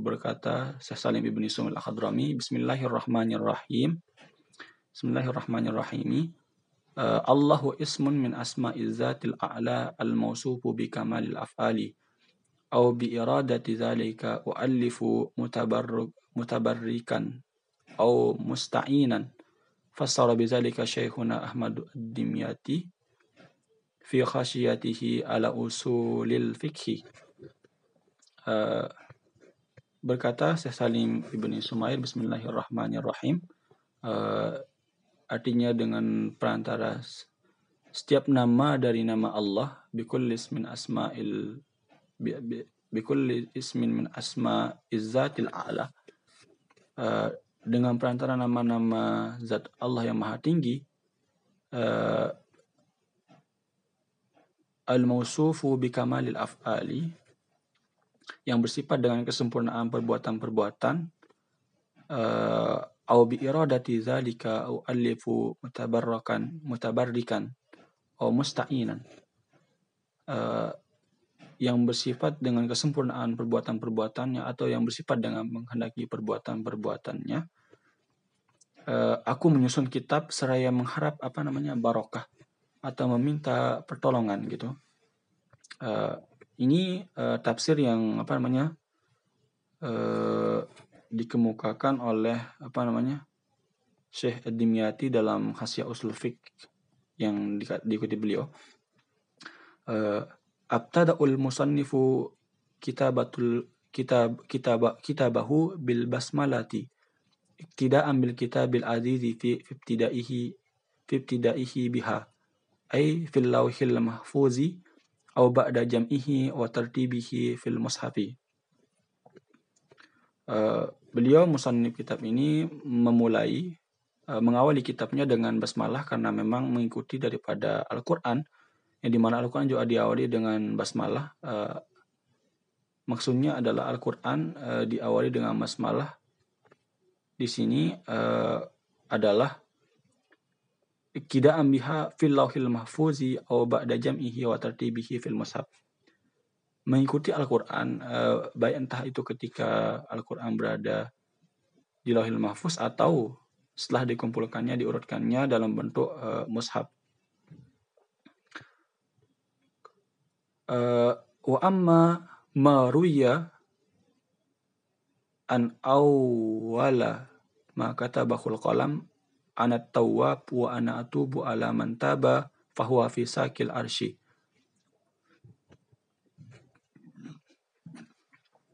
berkata Syekh Salim Ibn Sumil Al-Khadrami Bismillahirrahmanirrahim بسم الله الرحمن الرحيم الله اسم من أسماء الذات الأعلى الموصوف بكمال الأفعال أو بإرادة ذلك أؤلف متبركا أو مستعينا فسر بذلك شيخنا أحمد الدمياتي في خاشيته على أصول الفقه بركاته berkata Syekh Salim بسم الله الرحمن الرحيم artinya dengan perantara setiap nama dari nama Allah bikullis min asma'il bikulli ismin min asma izzatil a'la. Uh, dengan perantara nama-nama zat Allah yang maha tinggi uh, al-mausufu kamalil af'ali yang bersifat dengan kesempurnaan perbuatan-perbuatan uh, iradati zalika au alifu mutabarrakan mutabarrikan au musta'inan uh, yang bersifat dengan kesempurnaan perbuatan-perbuatannya atau yang bersifat dengan menghendaki perbuatan-perbuatannya. Uh, aku menyusun kitab seraya mengharap apa namanya barokah atau meminta pertolongan gitu. Uh, ini uh, tafsir yang apa namanya uh, dikemukakan oleh apa namanya Syekh Dimyati dalam Khasya Usul Fiqh yang di, diikuti beliau. Uh, abtada'ul musannifu kitabatul kitab kitab kitabahu bil basmalati. Iktida'an bil kitabil azizi fi ibtidaihi fi ibtidaihi biha. Ay fil lawhil mahfuzi aw ba'da jam'ihi wa tartibihi fil mushafi. Uh, beliau musannif kitab ini memulai uh, mengawali kitabnya dengan basmalah karena memang mengikuti daripada Al-Qur'an yang di mana Al-Quran juga diawali dengan basmalah. Uh, maksudnya adalah Al-Quran uh, diawali dengan basmalah. Di sini adalah kida'an biha fil lauhil mahfuzi aw ba'da jam'ihi wa tartibihi fil mushaf. Mengikuti Al-Quran, uh, baik entah itu ketika Al-Quran berada di lauhil mahfuz atau setelah dikumpulkannya, diurutkannya dalam bentuk uh, mushaf. uh, wa amma ma ruya an awwala ma katabahul qalam ana tawwab wa ana atubu ala man taba fahuwa fi sakil arsy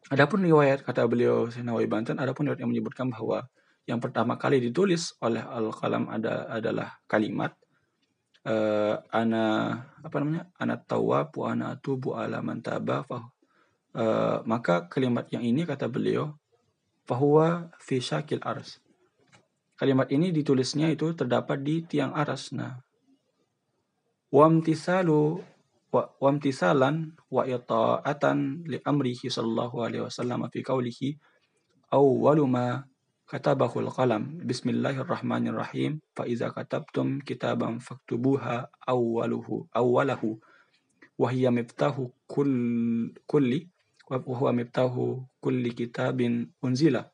Adapun riwayat kata beliau Nawawi Banten, adapun riwayat yang menyebutkan bahwa yang pertama kali ditulis oleh Al-Qalam ada, adalah kalimat uh, ana apa namanya ana tawab wa ana atubu ala man taba uh, maka kalimat yang ini kata beliau fahuwa fi syakil ars kalimat ini ditulisnya itu terdapat di tiang aras. Nah wamtisalu wa wamtisalan wa ita'atan li amrihi sallallahu alaihi wasallam fi qawlihi awwalu ma katabahul qalam bismillahirrahmanirrahim fa iza katabtum kitaban faktubuha awwaluhu awwalahu wa hiya miftahu kull, kulli wa huwa miftahu kulli kitabin unzila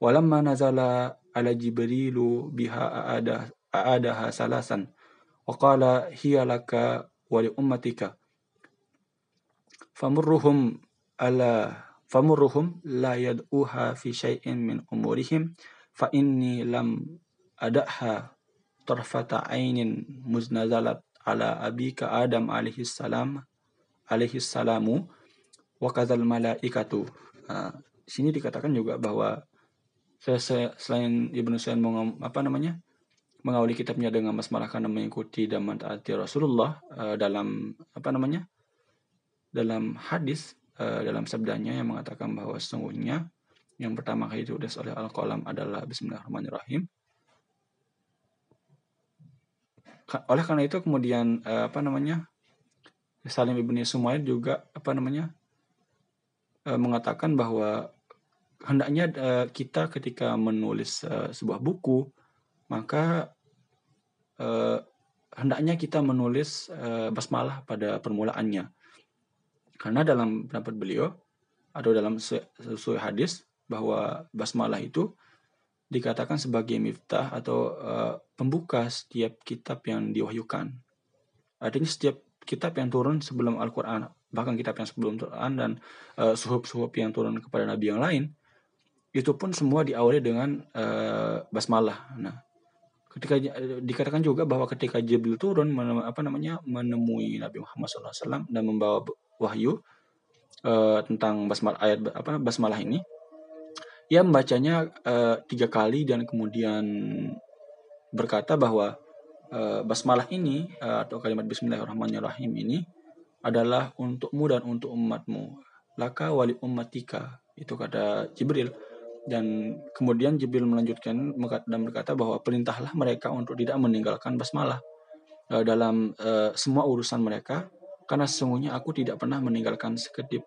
walamma nazala ala jibrilu biha aada aadaha salasan wa qala hiya laka wa li ummatika famurruhum ala famurruhum la yad'uha fi syai'in min umurihim fa inni lam ada'ha tarfata ainin muznazalat ala abika Adam alaihi salam alaihi salamu wa kadzal malaikatu. Sini dikatakan juga bahwa selain Ibnu Sa'id apa namanya? mengawali kitabnya dengan basmalah karena mengikuti dan mentaati Rasulullah uh, dalam apa namanya? Dalam hadis uh, dalam sabdanya yang mengatakan bahwa sesungguhnya yang pertama kali ditulis oleh Al-Qalam adalah Bismillahirrahmanirrahim. oleh karena itu kemudian uh, apa namanya Salim ibni Sumail juga apa namanya uh, mengatakan bahwa hendaknya kita ketika menulis sebuah buku maka hendaknya kita menulis basmalah pada permulaannya karena dalam pendapat beliau atau dalam sesuai hadis bahwa basmalah itu dikatakan sebagai miftah atau uh, pembuka setiap kitab yang diwahyukan. Artinya setiap kitab yang turun sebelum Al-Quran, bahkan kitab yang sebelum Al-Quran dan uh, suhub-suhub yang turun kepada nabi yang lain, itu pun semua diawali dengan uh, basmalah. Nah, ketika dikatakan juga bahwa ketika Jibril turun apa namanya menemui Nabi Muhammad SAW dan membawa wahyu uh, tentang basmalah ayat apa basmalah ini, ia membacanya uh, tiga kali dan kemudian berkata bahwa uh, basmalah ini uh, atau kalimat Bismillahirrahmanirrahim ini adalah untukmu dan untuk umatmu. Laka wali ummatika itu kata Jibril dan kemudian Jibril melanjutkan dan berkata bahwa perintahlah mereka untuk tidak meninggalkan basmalah uh, dalam uh, semua urusan mereka karena sesungguhnya aku tidak pernah meninggalkan sekedip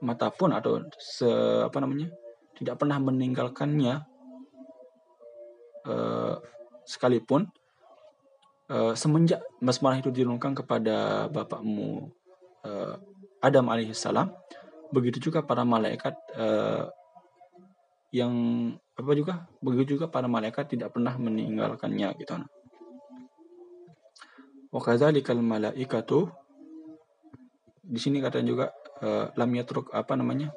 mata pun atau se apa namanya tidak pernah meninggalkannya uh, sekalipun semenjak basmalah itu dirunkan kepada bapakmu Adam alaihissalam begitu juga para malaikat yang apa juga begitu juga para malaikat tidak pernah meninggalkannya gitu. Wa kadzalikal malaikatu di sini katanya juga uh, lam yatruk apa namanya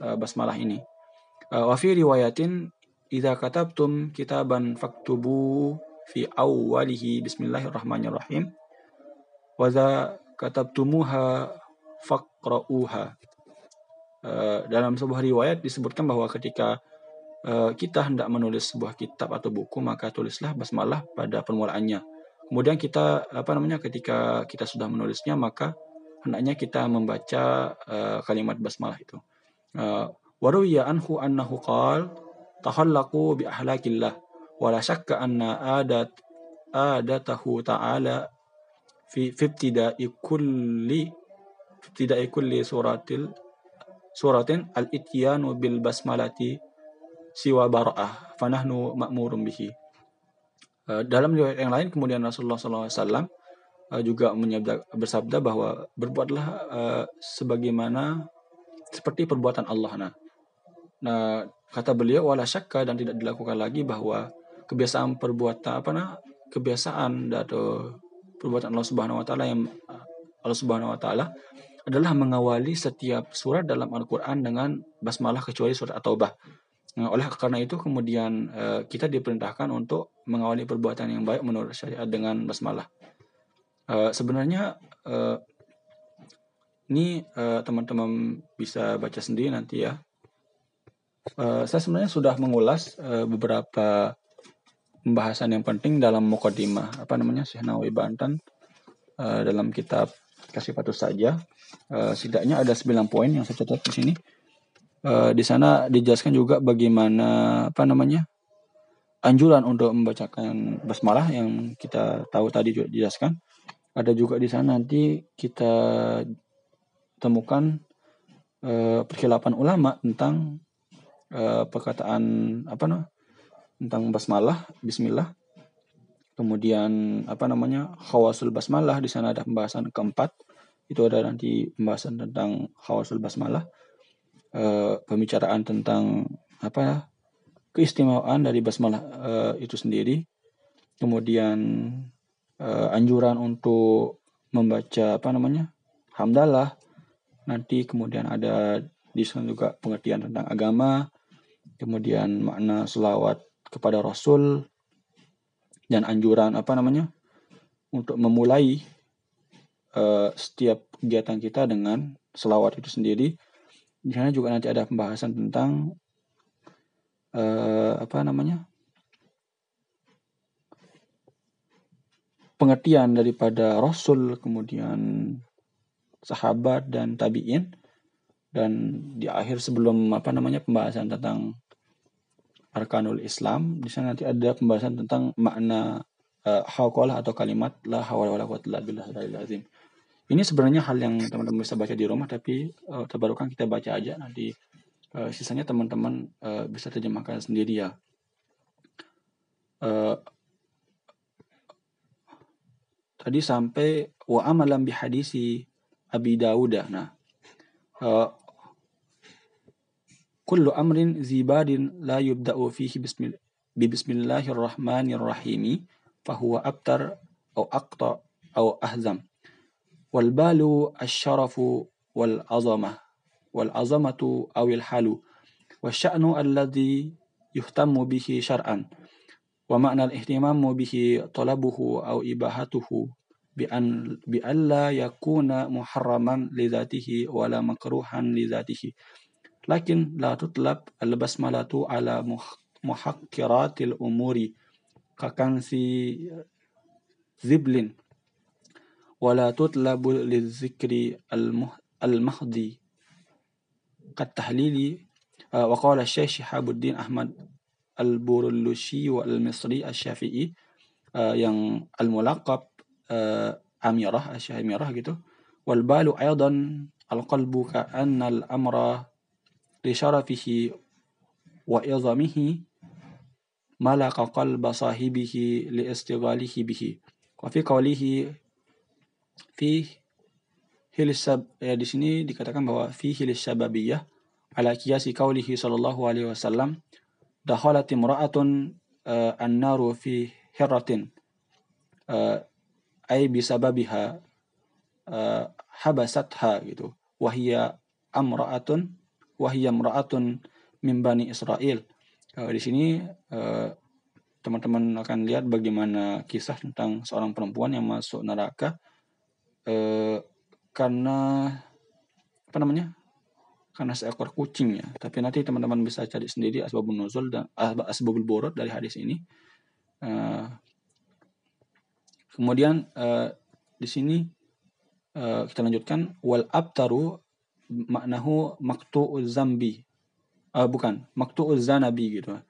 uh, basmalah ini. Uh, wa fi riwayatin idza katabtum kitaban faktubu fi awwalihi bismillahirrahmanirrahim wa za katabtumuha faqra'uha. Uh, dalam sebuah riwayat disebutkan bahwa ketika Eh, kita hendak menulis sebuah kitab atau buku maka tulislah basmalah pada permulaannya. Kemudian kita apa namanya ketika kita sudah menulisnya maka hendaknya kita membaca uh, kalimat basmalah itu. Eh, Waruya anhu annahu qal tahallaqu bi ahlakillah wa la syakka anna adat adatahu ta'ala fi fi ibtida'i kulli ibtida'i kulli suratil suratin al-ityanu bil basmalati siwa bara'ah fanahnu ma'murun bihi. dalam riwayat yang lain kemudian Rasulullah SAW juga menyabda, bersabda bahwa berbuatlah uh, sebagaimana seperti perbuatan Allah. Nah, Nah, kata beliau wala syakka dan tidak dilakukan lagi bahwa kebiasaan perbuatan apa nah kebiasaan atau perbuatan Allah Subhanahu wa taala yang Allah Subhanahu wa taala adalah mengawali setiap surat dalam Al-Qur'an dengan basmalah kecuali surat At-Taubah. Nah, oleh karena itu kemudian uh, kita diperintahkan untuk mengawali perbuatan yang baik menurut syariat dengan basmalah. Uh, sebenarnya uh, ini teman-teman bisa baca sendiri nanti ya saya sebenarnya sudah mengulas beberapa pembahasan yang penting dalam mukadimah apa namanya Syekh Nawawi Banten dalam kitab kasih patuh saja. Setidaknya ada 9 poin yang saya catat di sini. Uh, di sana dijelaskan juga bagaimana apa namanya anjuran untuk membacakan basmalah yang kita tahu tadi juga dijelaskan. Ada juga di sana nanti kita temukan uh, perkhilapan ulama tentang uh, perkataan apa nah tentang basmalah bismillah. Kemudian apa namanya khawasul basmalah di sana ada pembahasan keempat. Itu ada nanti pembahasan tentang khawasul basmalah uh, pembicaraan tentang apa keistimewaan dari basmalah uh, itu sendiri. Kemudian uh, anjuran untuk membaca apa namanya hamdalah. Nanti kemudian ada di sana juga pengertian tentang agama. Kemudian makna selawat kepada Rasul. Dan anjuran apa namanya untuk memulai uh, setiap kegiatan kita dengan selawat itu sendiri. Di sana juga nanti ada pembahasan tentang uh, apa namanya pengertian daripada Rasul kemudian sahabat dan tabiin dan di akhir sebelum apa namanya pembahasan tentang arkanul Islam. Di sana nanti ada pembahasan tentang makna uh, hauqalah atau kalimat la hawla wala quwwata illa billahil azim. Ini sebenarnya hal yang teman-teman bisa baca di rumah tapi uh, terbarukan kita baca aja nanti uh, sisanya teman-teman uh, bisa terjemahkan sendiri ya. Uh, tadi sampai wa amalan bi hadisi Abi Dawud. Nah, uh, kullu amrin zibadin la yubda'u fihi bismillah bismillahirrahmanirrahim fahuwa abtar atau aqta atau ahzam wal balu asyarafu wal azamah wal azamatu awil halu wasya'nu alladhi yuhtammu bihi syar'an wa ma'na al-ihtimamu bihi talabuhu aw ibahatuhu bi an bi alla yakuna muharraman li dhatihi wala makruhan li dhatihi lakin la tutlab al-basmalatu ala muhakkiratil umuri kakansi ziblin wala tutlabu lizikri al-mahdi kat tahlili wa qala Syekh Shihabuddin Ahmad al-Burulushi wa al-Misri asy-Syafi'i yang al-mulaqab Amirah asy Amirah gitu wal balu aidan al-qalbu ka'anna al-amra li syarafihi wa izamihi malaka qalba sahibihi li istighalihi bihi. Wa fi qawlihi fi hilisab ya di sini dikatakan bahwa fi hilisababiyah ala qiyasi qawlihi sallallahu alaihi wasallam dakhalat imra'atun uh, an-naru fi hirratin uh, ay bisababiha uh, habasatha gitu. Wahia amra'atun wahia amra'atun min bani Israel Uh, di sini uh, teman-teman akan lihat bagaimana kisah tentang seorang perempuan yang masuk neraka karena apa namanya? Karena seekor kucing ya. Tapi nanti teman-teman bisa cari sendiri asbabun nuzul dan asbabul borot dari hadis ini. Uh, kemudian uh, di sini uh, kita lanjutkan wal abtaru maknahu maktu'uz zambi uh, bukan maktu'uz zanabi gitu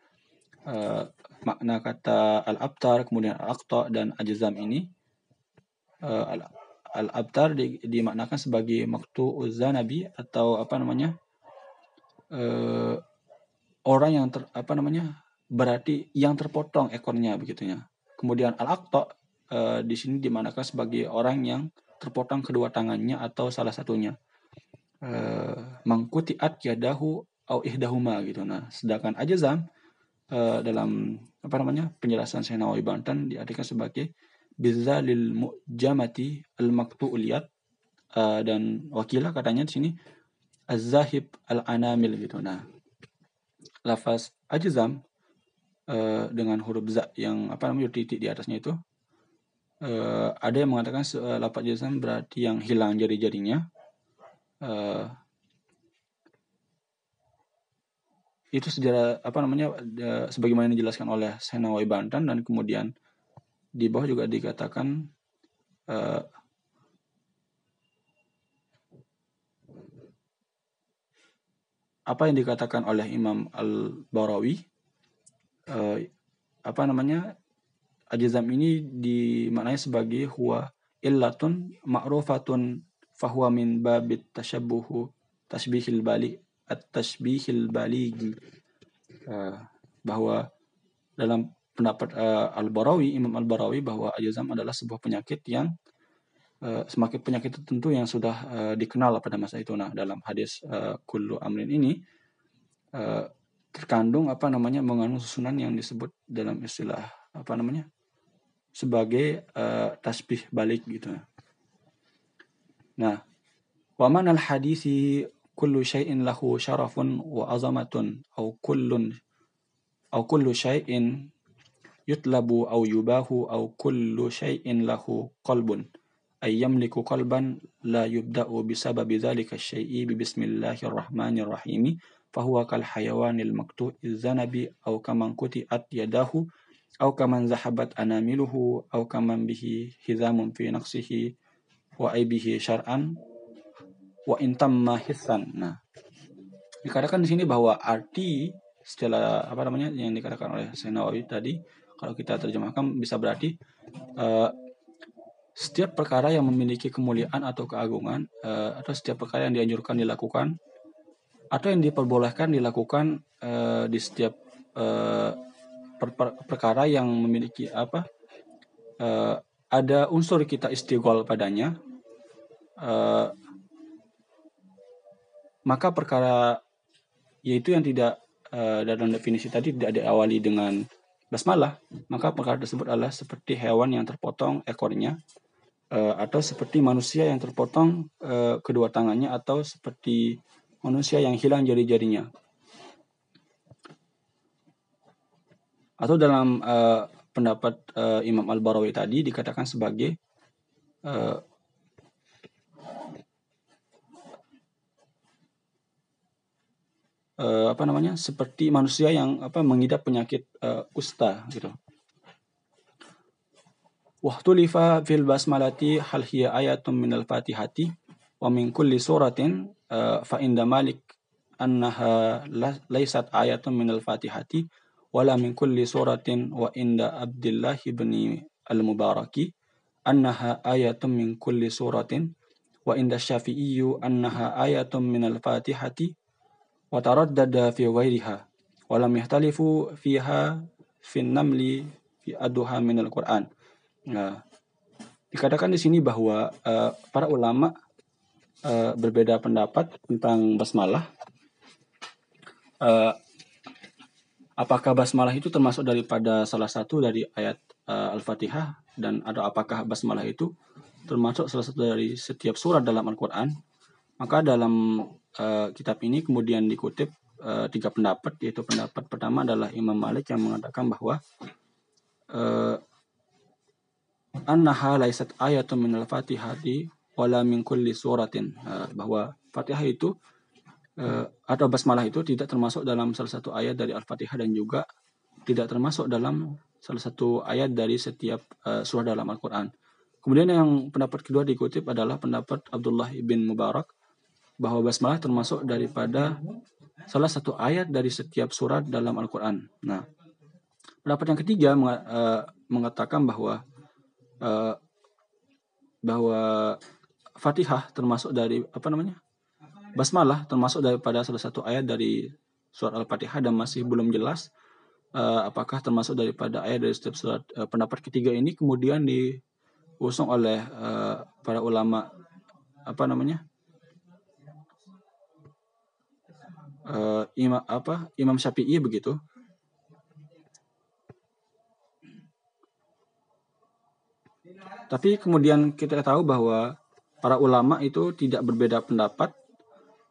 uh, makna kata al-abtar kemudian al-aqta dan ajzam ini uh, al-abtar di, dimaknakan sebagai maktu'uz zanabi atau apa namanya uh, orang yang ter, apa namanya berarti yang terpotong ekornya begitunya kemudian al-aqta uh, di sini dimaknakan sebagai orang yang terpotong kedua tangannya atau salah satunya uh, mangkutiat yadahu au ihdahuma gitu. Nah, sedangkan ajazam uh, dalam apa namanya penjelasan Syekh Nawawi Banten diartikan sebagai bizalil mu'jamati al maktu'liyat uh, dan wakilah katanya di sini az-zahib al-anamil gitu. Nah, lafaz ajzam uh, dengan huruf za yang apa namanya titik di atasnya itu uh, ada yang mengatakan uh, lafaz jazam berarti yang hilang jari-jarinya. Uh, itu sejarah apa namanya sebagaimana dijelaskan oleh Senawai Banten dan kemudian di bawah juga dikatakan uh, apa yang dikatakan oleh Imam Al-Barawi uh, apa namanya ajizam ini dimaknai sebagai huwa illatun ma'rufatun fahuwa min babit tashabbuhu tasbihil balik at-tashbihil baligi. Uh, bahwa dalam pendapat uh, Al-Barawi Imam Al-Barawi bahwa ajazam adalah sebuah penyakit yang uh, semakin penyakit tertentu yang sudah uh, dikenal pada masa itu. Nah dalam hadis uh, kullu amrin ini uh, terkandung apa namanya mengandung susunan yang disebut dalam istilah apa namanya sebagai uh, tasbih balik gitu. Nah waman al hadisi kullu syai'in lahu syarafun wa azamatun au kullun au kullu syai'in yutlabu au yubahu au kullu syai'in lahu qalbun ay yamliku qalban la yubda'u bisababi dhalika syai'i bi bismillahirrahmanirrahim fahuwa kal hayawanil maktu'i zanabi au kaman kuti'at yadahu au kaman zahabat anamiluhu au kaman bihi hizamun fi naqsihi wa aibihi syar'an wa intamma hisan. Nah, dikatakan di sini bahwa arti setelah apa namanya yang dikatakan oleh Sayyidina Nawawi tadi kalau kita terjemahkan bisa berarti uh, setiap perkara yang memiliki kemuliaan atau keagungan uh, atau setiap perkara yang dianjurkan dilakukan atau yang diperbolehkan dilakukan uh, di setiap uh, per per perkara yang memiliki apa uh, ada unsur kita istighol padanya uh, maka perkara yaitu yang tidak uh, dalam definisi tadi tidak diawali dengan basmalah maka perkara tersebut adalah seperti hewan yang terpotong ekornya uh, atau seperti manusia yang terpotong uh, kedua tangannya atau seperti manusia yang hilang jari-jarinya. Atau dalam uh, pendapat Imam Al-Barawi tadi dikatakan sebagai uh, apa namanya seperti manusia yang apa mengidap penyakit uh, kusta gitu. Wahtulifa fil basmalati hal hiya ayatun minal fatihati wa min kulli suratin uh, fa inda malik annaha laysat ayatun minal fatihati wala min kulli suratin wa inda abdillah ibn al-mubaraki annaha ayatun min kulli suratin wa inda syafi'iyyu annaha ayatun minal fatihati wa taraddada fi ghairiha wa lam yahtalifu fiha fi aduha minal qur'an dikatakan di sini bahwa uh, para ulama uh, berbeda pendapat tentang basmalah. Uh, apakah basmalah itu termasuk daripada salah satu dari ayat uh, Al-Fatihah dan atau apakah basmalah itu termasuk salah satu dari setiap surat dalam Al-Qur'an? Maka dalam uh, kitab ini kemudian dikutip uh, tiga pendapat yaitu pendapat pertama adalah Imam Malik yang mengatakan bahwa uh, annaha laisat ayatun minal fatihati wala min kulli suratin uh, bahwa Fatihah itu uh, atau basmalah itu tidak termasuk dalam salah satu ayat dari Al-Fatihah dan juga tidak termasuk dalam salah satu ayat dari setiap uh, surah dalam Al-Qur'an. Kemudian yang pendapat kedua dikutip adalah pendapat Abdullah bin Mubarak bahwa basmalah termasuk daripada salah satu ayat dari setiap surat dalam Al-Qur'an. Nah, pendapat yang ketiga mengatakan bahwa uh, bahwa Fatihah termasuk dari apa namanya basmalah termasuk daripada salah satu ayat dari surat Al-Fatihah dan masih belum jelas uh, apakah termasuk daripada ayat dari setiap surat pendapat ketiga ini kemudian diusung oleh para ulama apa namanya uh, imam apa Imam Syafi'i begitu Tapi kemudian kita tahu bahwa para ulama itu tidak berbeda pendapat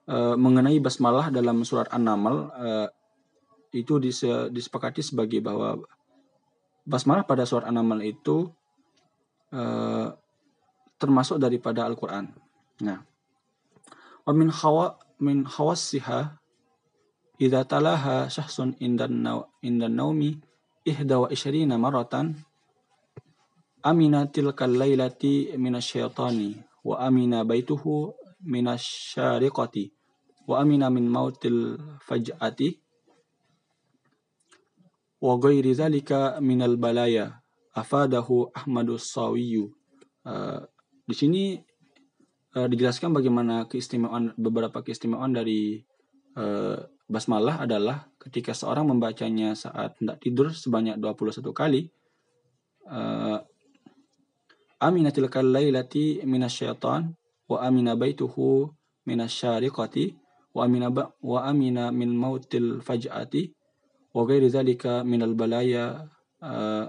e, mengenai basmalah dalam surat An-Naml e, itu dise, disepakati sebagai bahwa basmalah pada surat An-Naml itu e, termasuk daripada Al-Qur'an. Nah, wa min hawa min idza talaha syahsun indan indan naumi ihda wa ishrina maratan amina tilkal lailati minasyaitani wa amina baituhu minasyariqati wa amina min mautil faj'ati wa ghairi zalika minal balaya afadahu Ahmadu Sawiyu. Uh, di sini uh, dijelaskan bagaimana keistimewaan beberapa keistimewaan dari uh, basmalah adalah ketika seorang membacanya saat hendak tidur sebanyak 21 kali uh, aminatil kalailati minasyaitan wa amina baituhu minasyariqati wa amina ba, wa amina min mautil faj'ati wa ghairi zalika minal balaya. Uh,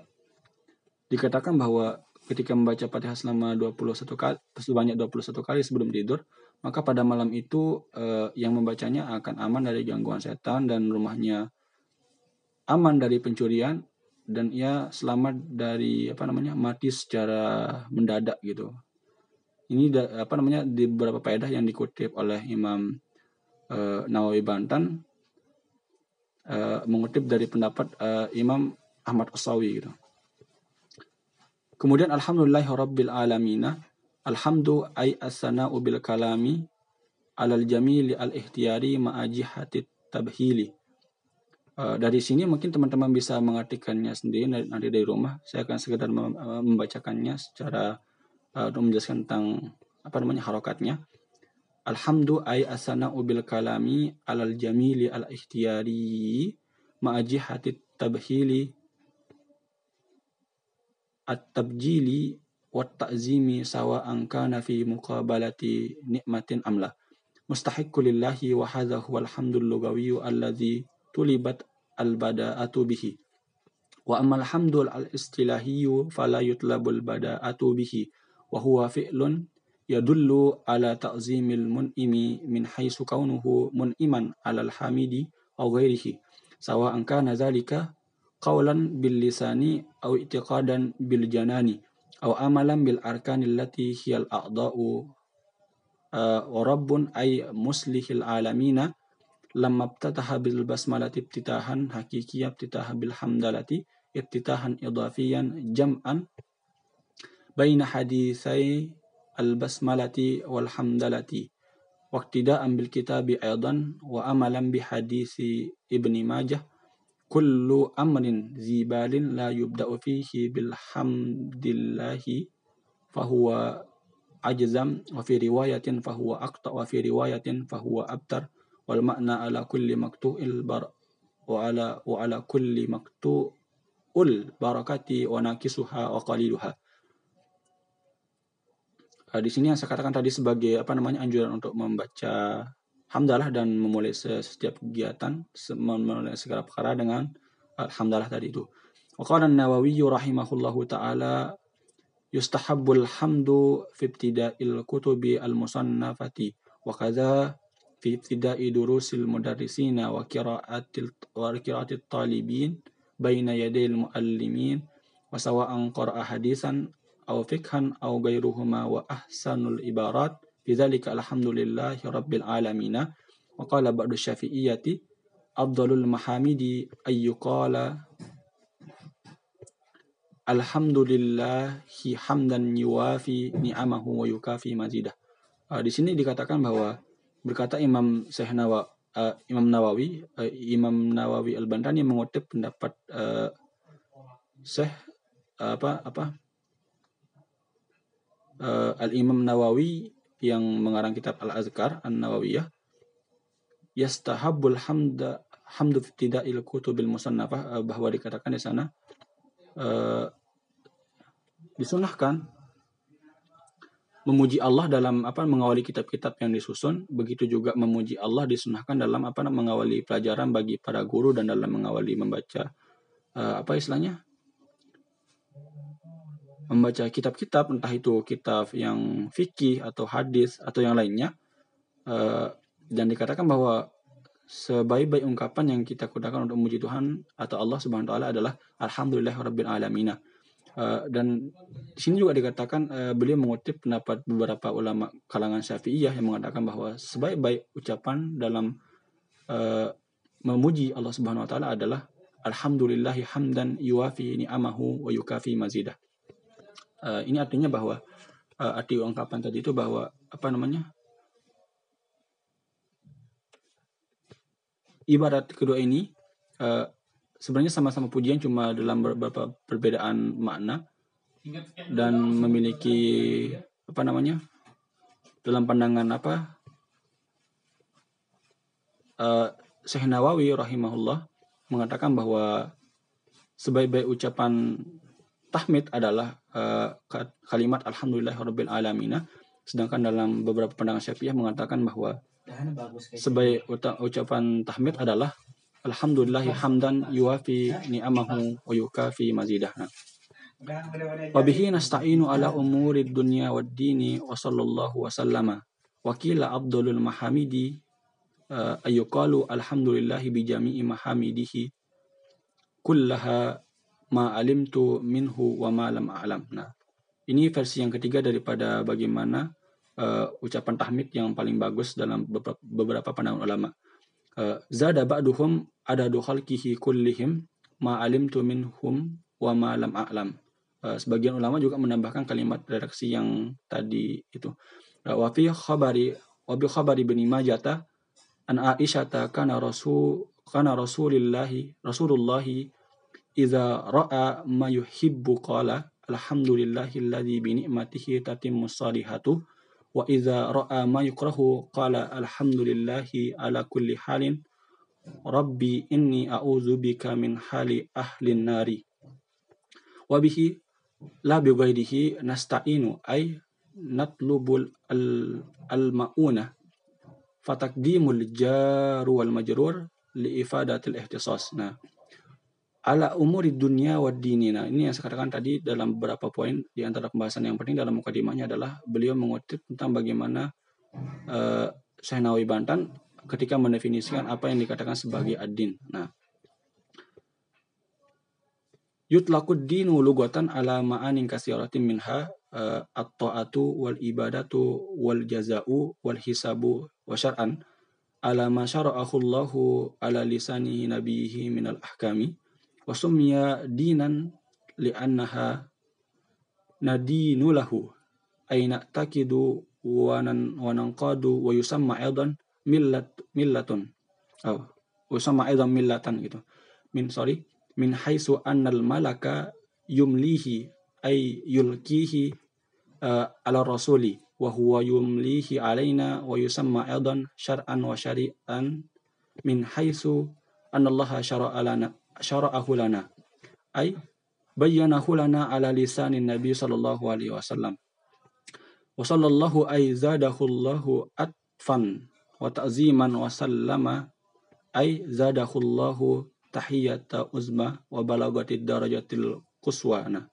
dikatakan bahwa ketika membaca Fatihah selama 21 kali sebanyak 21 kali sebelum tidur maka pada malam itu uh, yang membacanya akan aman dari gangguan setan dan rumahnya aman dari pencurian dan ia selamat dari apa namanya mati secara mendadak gitu. Ini da, apa namanya di beberapa faedah yang dikutip oleh Imam uh, Nawawi Bantan uh, mengutip dari pendapat uh, Imam Ahmad Asawi gitu. Kemudian alhamdulillahirabbil alamina alhamdu ay asana bil kalami alal jamili al ihtiyari ma'ajihatit tabhili Uh, dari sini mungkin teman-teman bisa mengartikannya sendiri nanti dari rumah. Saya akan sekedar membacakannya secara uh, untuk menjelaskan tentang apa namanya harokatnya. Alhamdu ay asana ubil kalami alal jamili al ikhtiyari ma'ajihatit tabhili at-tabjili wat ta'zimi sawa kana fi muqabalati nikmatin amla mustahiqqu lillahi wa hadha huwa alhamdul lugawiyyu alladhi tulibat al-bada'atu bihi wa amma alhamdul al-istilahiyyu fala yutlabul bada'atu bihi wa huwa fi'lun yadullu ala ta'zimil mun'imi min haisu kaunuhu mun'iman alal hamidi aw ghairihi sawa kana zalika qawlan bil lisani أو أملا بالأركان التي هي الأعضاء آه، ورب أي مسلح العالمين لما ابتتح بالبسملة ابتتاحا حقيقيا ابتتاحا بالحمدلة ابتتاحا إضافيا جمعا بين حديثي البسملة والحمدلة واقتداء بالكتاب أيضا وأملا بحديث ابن ماجه. Kullu amrin zibalin la yubda'u fihi bilhamdillahi fahuwa ajzam wa fi riwayatin fahuwa aqta wa fi riwayatin fahuwa abtar wal makna ala kulli maktu'il bar wa ala wa ala kulli di sini yang saya katakan tadi sebagai apa namanya anjuran untuk membaca hamdalah dan memulai setiap kegiatan memulai segala perkara dengan alhamdulillah tadi itu. Wa qala Nawawi rahimahullahu taala yustahabbul hamdu fi ibtida'il kutubi al-musannafati wa kadza fi ibtida'i durusil mudarrisina wa qira'atil wa qira'atil talibin baina yadayil muallimin wa sawa'an qara'a hadisan aw fikhan aw ghairuhuma wa ahsanul ibarat Bidzalika alhamdulillahi rabbil alamin. Wa qala ba'du الشافعية afdalul mahamidi ayyuqala alhamdulillahi hamdan yuwafi ni'amahu wa yukafi mazidah. Uh, di sini dikatakan bahwa berkata Imam Syekh Nawa, uh, Imam Nawawi, uh, Imam Nawawi Al-Bantani mengutip pendapat uh, Syekh uh, apa apa uh, Al Imam Nawawi yang mengarang kitab Al-Azkar An-Nawawiyah yastahabul hamda hamdu tida'il kutubil musannafah uh, bahwa dikatakan di sana uh, disunahkan memuji Allah dalam apa mengawali kitab-kitab yang disusun. Begitu juga memuji Allah disunahkan dalam apa mengawali pelajaran bagi para guru dan dalam mengawali membaca uh, apa istilahnya membaca kitab-kitab entah itu kitab yang fikih atau hadis atau yang lainnya uh, dan dikatakan bahwa sebaik-baik ungkapan yang kita gunakan untuk memuji Tuhan atau Allah Subhanahu wa taala adalah alhamdulillah rabbil alamin. Uh, dan di sini juga dikatakan uh, beliau mengutip pendapat beberapa ulama kalangan Syafi'iyah yang mengatakan bahwa sebaik-baik ucapan dalam memuji Allah Subhanahu wa taala adalah alhamdulillahi hamdan yuwafi ni'amahu wa yukafi mazidah. Uh, ini artinya bahwa uh, arti ungkapan tadi itu bahwa apa namanya ibarat kedua ini uh, sebenarnya sama-sama pujian cuma dalam beberapa perbedaan makna dan memiliki apa namanya dalam pandangan apa uh, Syekh Nawawi rahimahullah mengatakan bahwa sebaik-baik ucapan tahmid adalah uh, kalimat alhamdulillahirabbil alamin. Sedangkan dalam beberapa pandangan Syafi'iyah mengatakan bahwa sebaik ucapan tahmid adalah alhamdulillahi hamdan yuwafi ni'amahu wa yukafi mazidah. Wa bihi nasta'inu ala umuri dunya wad dini wa sallallahu wa sallama. Wa qila abdulul mahamidi uh, alhamdulillahi bi jami'i mahamidihi kullaha ma alimtu minhu wa ma lam a'lam. Nah, ini versi yang ketiga daripada bagaimana uh, ucapan tahmid yang paling bagus dalam beberapa, pandangan ulama. Uh, zada ba'duhum ada khalqihi kullihim ma alimtu minhum wa ma lam a'lam. Uh, sebagian ulama juga menambahkan kalimat redaksi yang tadi itu. Wa fi khabari wa bi khabari bin Majah an Aisyah kana rasul kana rasulillahi rasulullahi idza ra'a ma yuhibbu qala alhamdulillahilladzi bi ni'matihi tatimmu salihatu wa idza ra'a ma yukrahu qala alhamdulillahi ala kulli halin rabbi inni a'udzu bika min hali ahli nari wa bihi la bi ghairihi nasta'inu ay natlubul al, al mauna fatakdimul jar wal majrur li ifadatil ihtisas nah ala umuri dunia wa dinina. Ini yang saya katakan tadi dalam beberapa poin di antara pembahasan yang penting dalam mukadimahnya adalah beliau mengutip tentang bagaimana uh, Syekh Nawawi Bantan ketika mendefinisikan apa yang dikatakan sebagai ad-din. Nah, yutlaqud dinu lugatan ala ma'anin kasiratin minha uh, at-ta'atu wal ibadatu wal jaza'u wal hisabu wa syar'an ala ma syara'ahu Allahu ala lisani nabihi minal ahkami wasumya dinan li'annaha nadinu lahu. Ay na'takidu wa nan wa yusamma aidan millat millatun. Oh yusamma aidan millatan gitu. Min sorry min haitsu annal malaka yumlihi ay yulkihi uh, ala rasuli. Wa huwa yumlihi alaina wa yusamma aidan syar'an wa syari'an min haitsu annallaha syara'a lana syara'ahu lana. Ay bayyanahu lana ala lisanin nabi sallallahu alaihi wasallam. Wa sallallahu ay zadahu Allahu atfan wa ta'ziman wa sallama. Ay zadahu Allahu tahiyata uzma wa balagatid darajatil quswa. Nah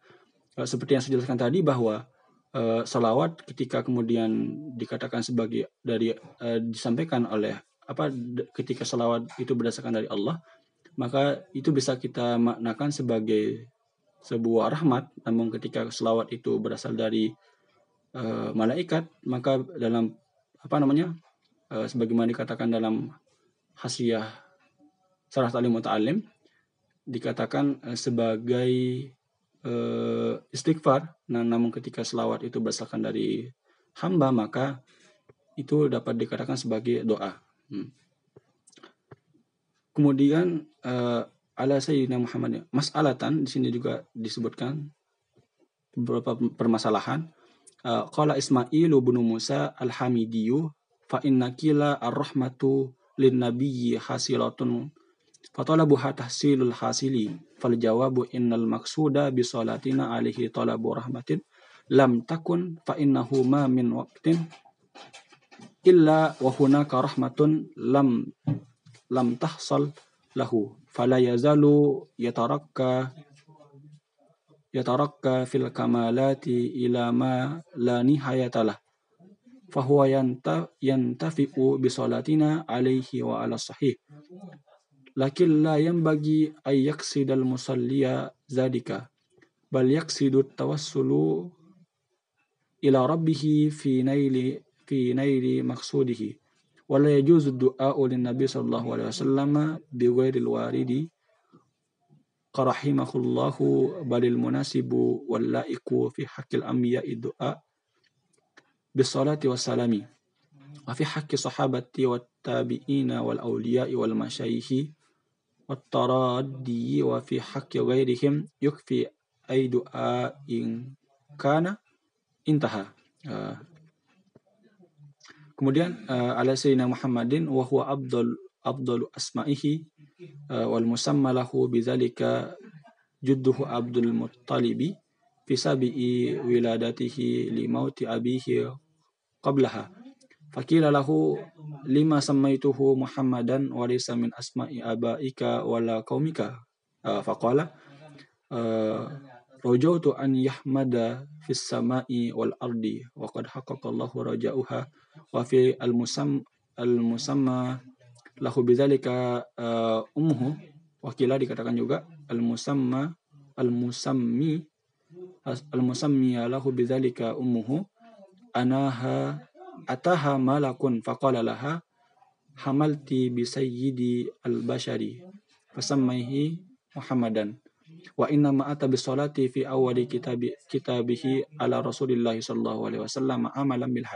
seperti yang saya jelaskan tadi bahwa uh, salawat ketika kemudian dikatakan sebagai dari uh, disampaikan oleh apa ketika salawat itu berdasarkan dari Allah maka itu bisa kita maknakan sebagai sebuah rahmat. Namun ketika selawat itu berasal dari uh, malaikat maka dalam apa namanya uh, sebagaimana dikatakan dalam hasiah sarah talim muta'alim dikatakan uh, sebagai uh, istighfar. Nah namun ketika selawat itu berdasarkan dari hamba maka itu dapat dikatakan sebagai doa. Hmm. Kemudian uh, ala sayyidina Muhammad mas'alatan di sini juga disebutkan beberapa permasalahan. Uh, Ismail bin Musa al-Hamidiyu fa inna kila ar-rahmatu lin nabiyyi hasilatun fatalabuha tahsilul hasili fal jawabu innal maqsuda bi salatina alaihi talabu rahmatin lam takun fa innahu ma min waqtin illa wa hunaka rahmatun lam lam tahsal lahu fala yazalu yatarakka yatarakka fil kamalati ila ma la nihayata lah. Fahuwa yanta yantafi'u bi salatina alaihi wa ala sahih. Lakin la yanbaghi ay yaqsidal musalliya zadika bal yaqsidu tawassulu ila rabbih fi naili fi naili maqsudihi wala yajuzu du'a'u lin nabi sallallahu alaihi wasallam bi ghairil waridi qarahimahullahu balil munasibu wal laiku fi haqqil anbiya'i du'a bis salati was salami wa fi haqqi sahabati wat tabi'ina wal awliya'i wal masyayikhi wat taraddi wa fi haqqi ghairihim yukfi ay du'a in kana intaha uh, Kemudian uh, ala sayyidina Muhammadin wa huwa abdul abdul asma'ihi uh, wal musamma lahu bidzalika judduhu Abdul Muttalibi fi sabi'i wiladatihi li mauti abihi qablaha. Fakila lahu lima sammaituhu Muhammadan wa laysa min asma'i abaika wala qaumika? Uh, faqala uh, rajautu an yahmada fis sama'i wal ardi wa qad haqqaqa Allahu raja'uha wa fi al musam al musamma lahu bidzalika uh, ummuhu. Wakila dikatakan juga al musamma al musammi al musammi lahu bidzalika ummuhu. Anaha ataha malakun faqala laha hamalti bi sayyidi al bashari fasammaihi muhammadan. Wa inna ma ata bis salati fi awwali kitabi kitabihi ala rasulillahi sallallahu alaihi wasallam amalan bil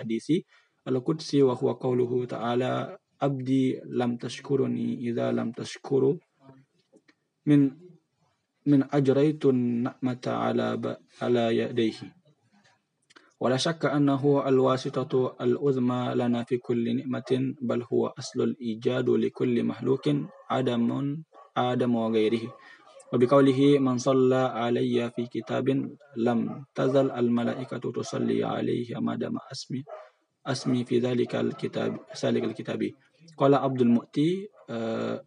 wa huwa qawluhu ta'ala abdi lam tashkuruni idza lam tashkuru min min ajraitun na'mata ala ala yadayhi ولا شك أنه الواسطة العظمى لنا في كل نعمة بل هو أصل الإيجاد لكل مخلوق عدم آدم وغيره. وبقوله من صلى علي في كتاب لم تزل الملائكة تصلي عليه ما دام أسمي. asmi fi dzalikal kitab salikal kitabi qala abdul mu'ti uh,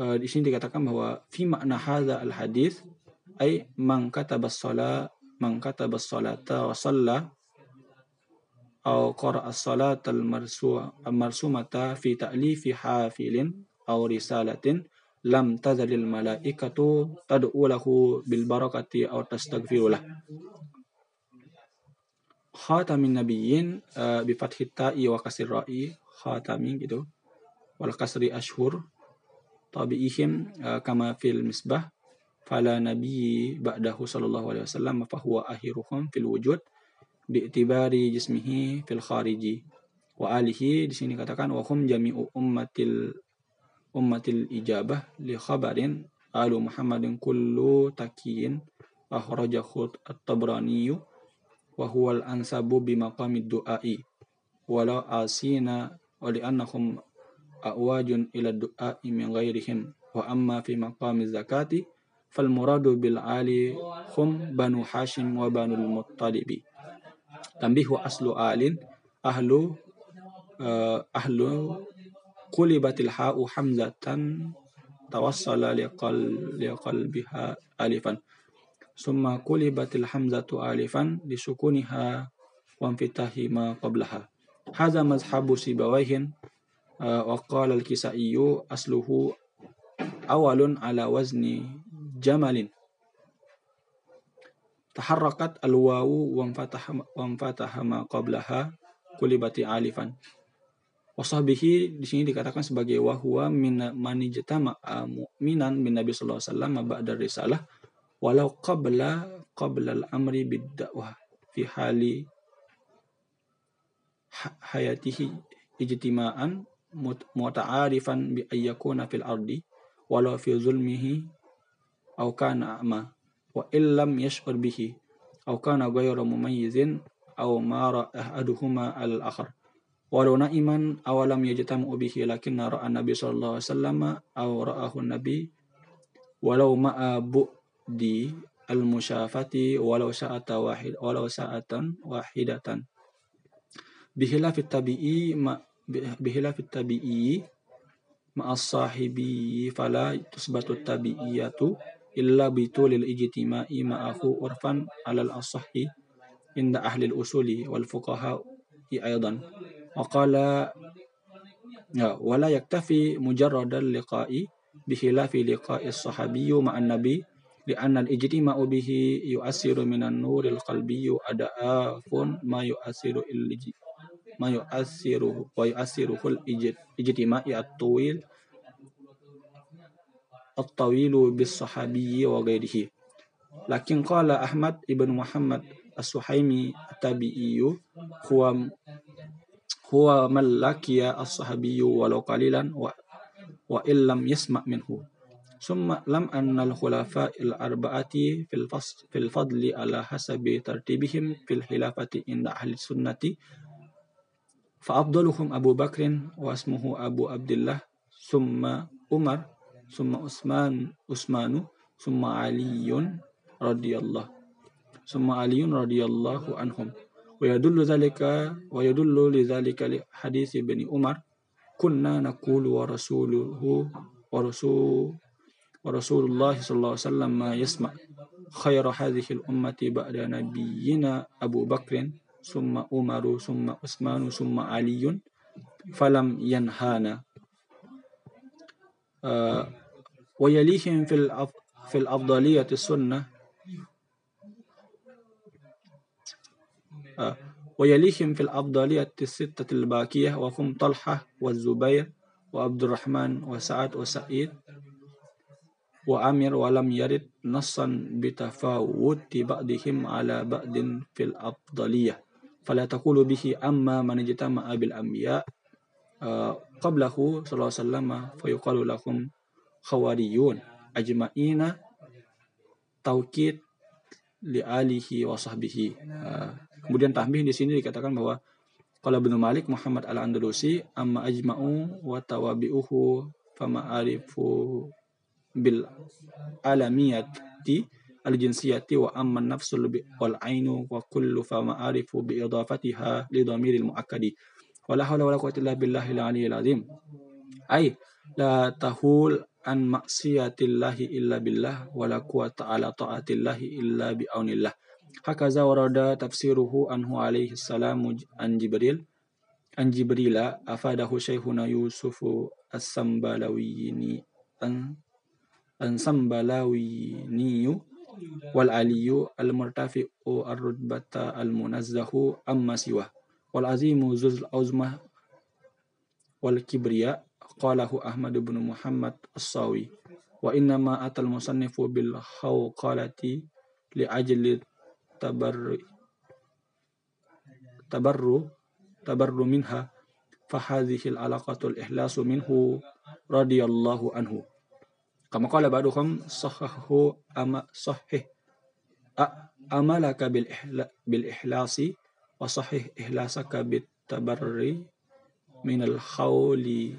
uh, di sini dikatakan bahwa fi makna hadza al hadis ay man katabas shala man katabas salata wa salla au qara'a as-salata al-marsumata fi ta'lifi hafilin au risalatin lam tazalil malaikatu tad'u lahu bil barakati au tastaghfiru khatamin nabiyyin uh, bi fathi ta'i wa kasri ra'i khatamin gitu wal kasri ashhur tabi'ihim uh, kama fil misbah fala nabi ba'dahu sallallahu alaihi wasallam fa huwa akhiruhum fil wujud bi'tibari jismihi fil khariji. Wa alihi di sini katakan wa hum jami'u ummatil ummatil ijabah li khabarin alu muhammadin kullu takiyin akhrajahu at-tabrani wa huwa al-ansabu bi maqamid du'ai wala asina wa li annahum awajun ila du'ai min ghairihim wa amma fi maqami zakati fal muradu bil ali hum banu hashim wa banu muttalibi tambihu aslu alin summa kulibatil hamzatu alifan disukuniha wa fitahi ma qablaha. Hadza mazhabu sibawaihin uh, wa qala al-kisaiyu asluhu awalun ala wazni jamalin. Taharrakat al-wawu wa fataha ma qablaha kulibati alifan. Wasahbihi di sini dikatakan sebagai wahwa min manijtama mu'minan bin Nabi sallallahu alaihi wasallam ba'da risalah walau qabla qabla al-amri bid-da'wah fi hali hayatihi ijtima'an muta'arifan bi ayyakuna fil ardi walau fi zulmihi aw kana a'ma wa illam yash'ur bihi aw kana ghayra mumayyizin aw mara ahaduhuma al akhar walau na'iman aw lam yajtamu bihi lakinna ra'a nabi sallallahu alaihi wasallam aw ra'ahu nabi walau ma'a bu'di al musyafati walau sa'ata wahid walau sa'atan wahidatan bihilafit tabi'i ma bihilafit tabi'i ma'as sahibi fala tusbatu tabi'iyatu illa bitulil ijtima'i ma'ahu urfan alal asahi inda ahli usuli wal fuqaha aidan ya wala yaktafi mujarradal liqa'i bihilafi liqa'i sahabiyyu ma'an nabi li'anna al-ijtima'u bihi yu'assiru minan nuril qalbiyyu ada'afun ma yu'assiru il ma yu'assiru wa yu'assiru ful ijtima'i at-tawil at-tawilu bis sahabiyyi wa ghairihi. Lakin qala Ahmad ibn Muhammad as-Suhaimi at-Tabi'iyyu huwa huwa man laqiya as-sahabiyyu walau qalilan wa wa illam yasma' minhu. ثم لم أن الخلفاء الأربعة في, الفصل في الفضل على حسب ترتيبهم في الخلافة عند أهل السنة فأفضلهم أبو بكر واسمه أبو عبد الله ثم عمر ثم عثمان عثمان ثم علي رضي الله ثم علي رضي الله عنهم. ويدل ذلك ويدل لذلك لحديث ابن عمر كنا نقول ورسوله ورسول ورسول الله صلى الله عليه وسلم ما يسمع. خير هذه الأمة بعد نبينا أبو بكر ثم عمر ثم عثمان ثم علي فلم ينهانا. آه ويليهم في في الأفضلية السنة. آه ويليهم في الأفضلية الستة الباقية وهم طلحة والزبير وعبد الرحمن وسعد وسعيد. wa amir wa lam yarid nassan bitafawuti ba'dihim ala ba'din fil afdaliyah fala taqulu bihi amma man ijtama'a abil anbiya eh, qablahu sallallahu alaihi wasallam fa yuqalu lakum khawariyun ajma'ina taukid li alihi wa sahbihi. Eh, kemudian tahmih di sini dikatakan bahwa kalau bin Malik Muhammad Al Andalusi amma ajma'u wa tawabi'uhu fama arifu bil alamiyati al-jinsiyati wa amma nafsul wal ainu wa kullu fama arifu bi idafatiha li dhamiril muakkadi wala hawla wala quwwata illa billahil aliyyil azim ay la tahul an maksiyatillahi illa billah wala quwata ala taatillahi illa bi'aunillah. Hakaza warada tafsiruhu anhu alaihi salamu an Jibril an Jibrila afadahu syaikhuna Yusufu as-Sambalawiyini an an Sambalawiniyu wal aliyu al murtafi'u ar-rutbata al munazzahu amma siwa wal azimu zul auzmah wal kibriya qalahu Ahmad bin Muhammad As-Sawi wa inna ma atal musannifu bil كما قال بعضهم صححه أما صحح أملك بالإحلاس بالإحلاص وصحح بالتبري من الخول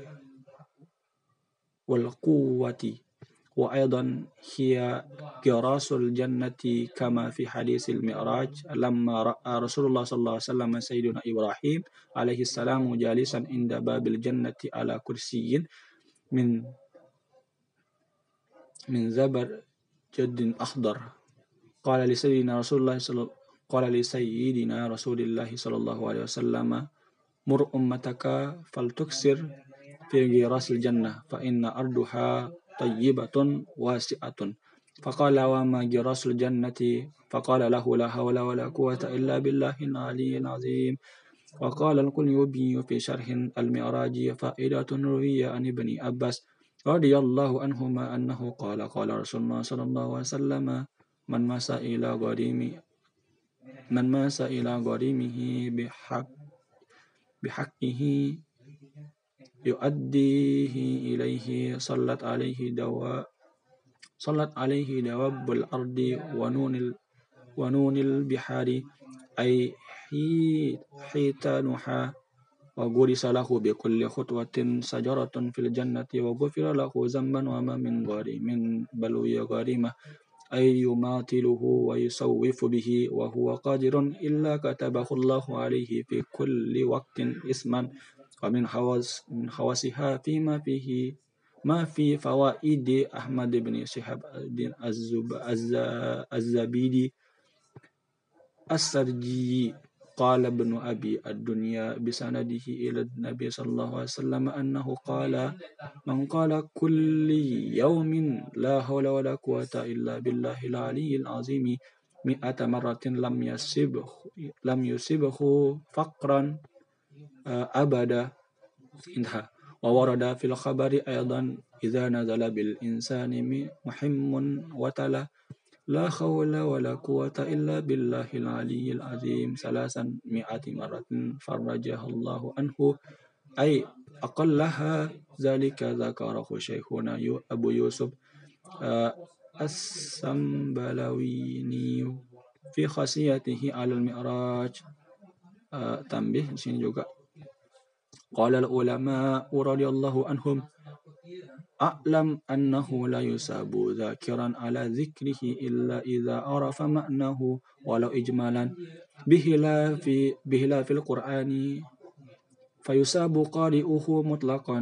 والقوة. وأيضا هي كراس الجنة كما في حديث المعراج لما رأى رسول الله صلى الله عليه وسلم سيدنا إبراهيم عليه السلام جالسا عند باب الجنة على كرسي من من زبر جد أخضر. قال لسيدنا رسول الله صلى قال لسيدنا رسول الله صلى الله عليه وسلم مر أمتك فلتكسر في غراس الجنة فإن أرضها طيبة واسعة. فقال وما جراس الجنة؟ فقال له لا حول ولا قوة إلا بالله العلي العظيم. وقال القليوبي في شرح المعراج فائدة روية عن ابن عباس. رضي الله عنهما أنه قال قال رسول الله صلى الله عليه وسلم من مس إلى غريم من مس إلى غريمه بحق بحقه يؤديه إليه صلت عليه دواء صلت عليه دواب الأرض ونون ونون البحار أي حيتانها وغرس له بكل خطوة شجرة في الجنة وغفر له ذنبا وما من غريم من بلوي غريمة أي يماطله ويسوف به وهو قادر إلا كتبه الله عليه في كل وقت اسما ومن حواس من حواسها فيما فيه ما في فوائد أحمد بن شهاب الدين الزبيدي السرجي. قال ابن أبي الدنيا بسنده إلى النبي صلى الله عليه وسلم أنه قال من قال كل يوم لا حول ولا قوة إلا بالله العلي العظيم مئة مرة لم يصبه لم يصبه فقرا أبدا. انتهى. وورد في الخبر أيضا إذا نزل بالإنسان محم وتلا لا حول ولا قوة إلا بالله العلي العظيم. ثلاثا مئة مرة فرجها الله عنه. أي أقلها ذلك ذكره شيخنا أبو يوسف السنبلاويني في خاصيته على المعراج. تنبيه di قال العلماء رضي الله عنهم أعلم أنه لا يساب ذاكرا على ذكره إلا إذا عرف معناه ولو إجمالا. بخلاف بخلاف القرآن. فيساب قارئه مطلقا.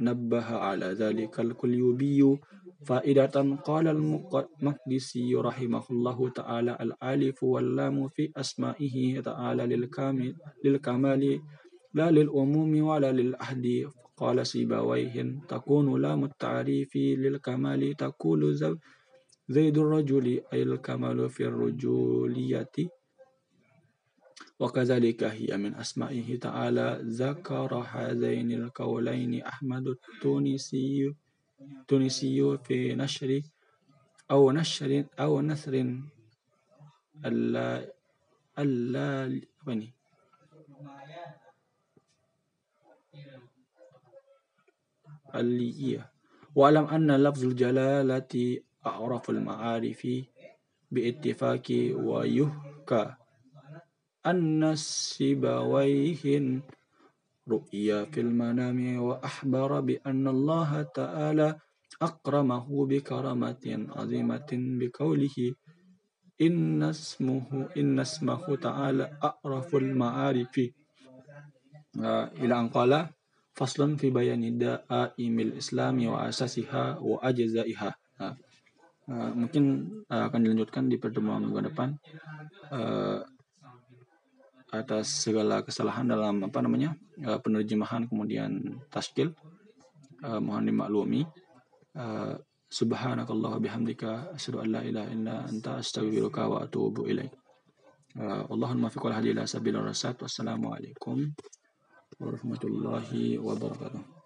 نبه على ذلك الكليوبي. فائدة قال المقدسي رحمه الله تعالى الألف واللام في أسمائه تعالى للكامل للكمال لا للأموم ولا للأحد قال سيبويه تكون لام التعريف للكمال. تقول زيد الرجل أي الكمال في الرجولية. وكذلك هي من أسمائه تعالى. ذكر هذين القولين أحمد التونسي التونسي في نشر أو نشر أو نثر allal apa ini? Aliyah. Wa'lam anna lafzul jalalati a'raful ma'arifi biittifaqi wa yuhka anna sibawaihin ru'ya fil manami wa ahbara bi anna Allah ta'ala akramahu bi karamatin azimatin bi qawlihi inna ismuhu inna ismahu faslun fi bayani da'imil islami wa asasiha wa ajzaiha uh, uh, mungkin uh, akan dilanjutkan di pertemuan minggu depan uh, atas segala kesalahan dalam apa namanya penerjemahan kemudian taskil uh, mohon dimaklumi uh, Subhanakallah bihamdika asyhadu an la ilaha illa anta astaghfiruka wa atubu ilaik. Allahumma fi qul hadi ila sabil rasat. ورحمة الله وبركاته.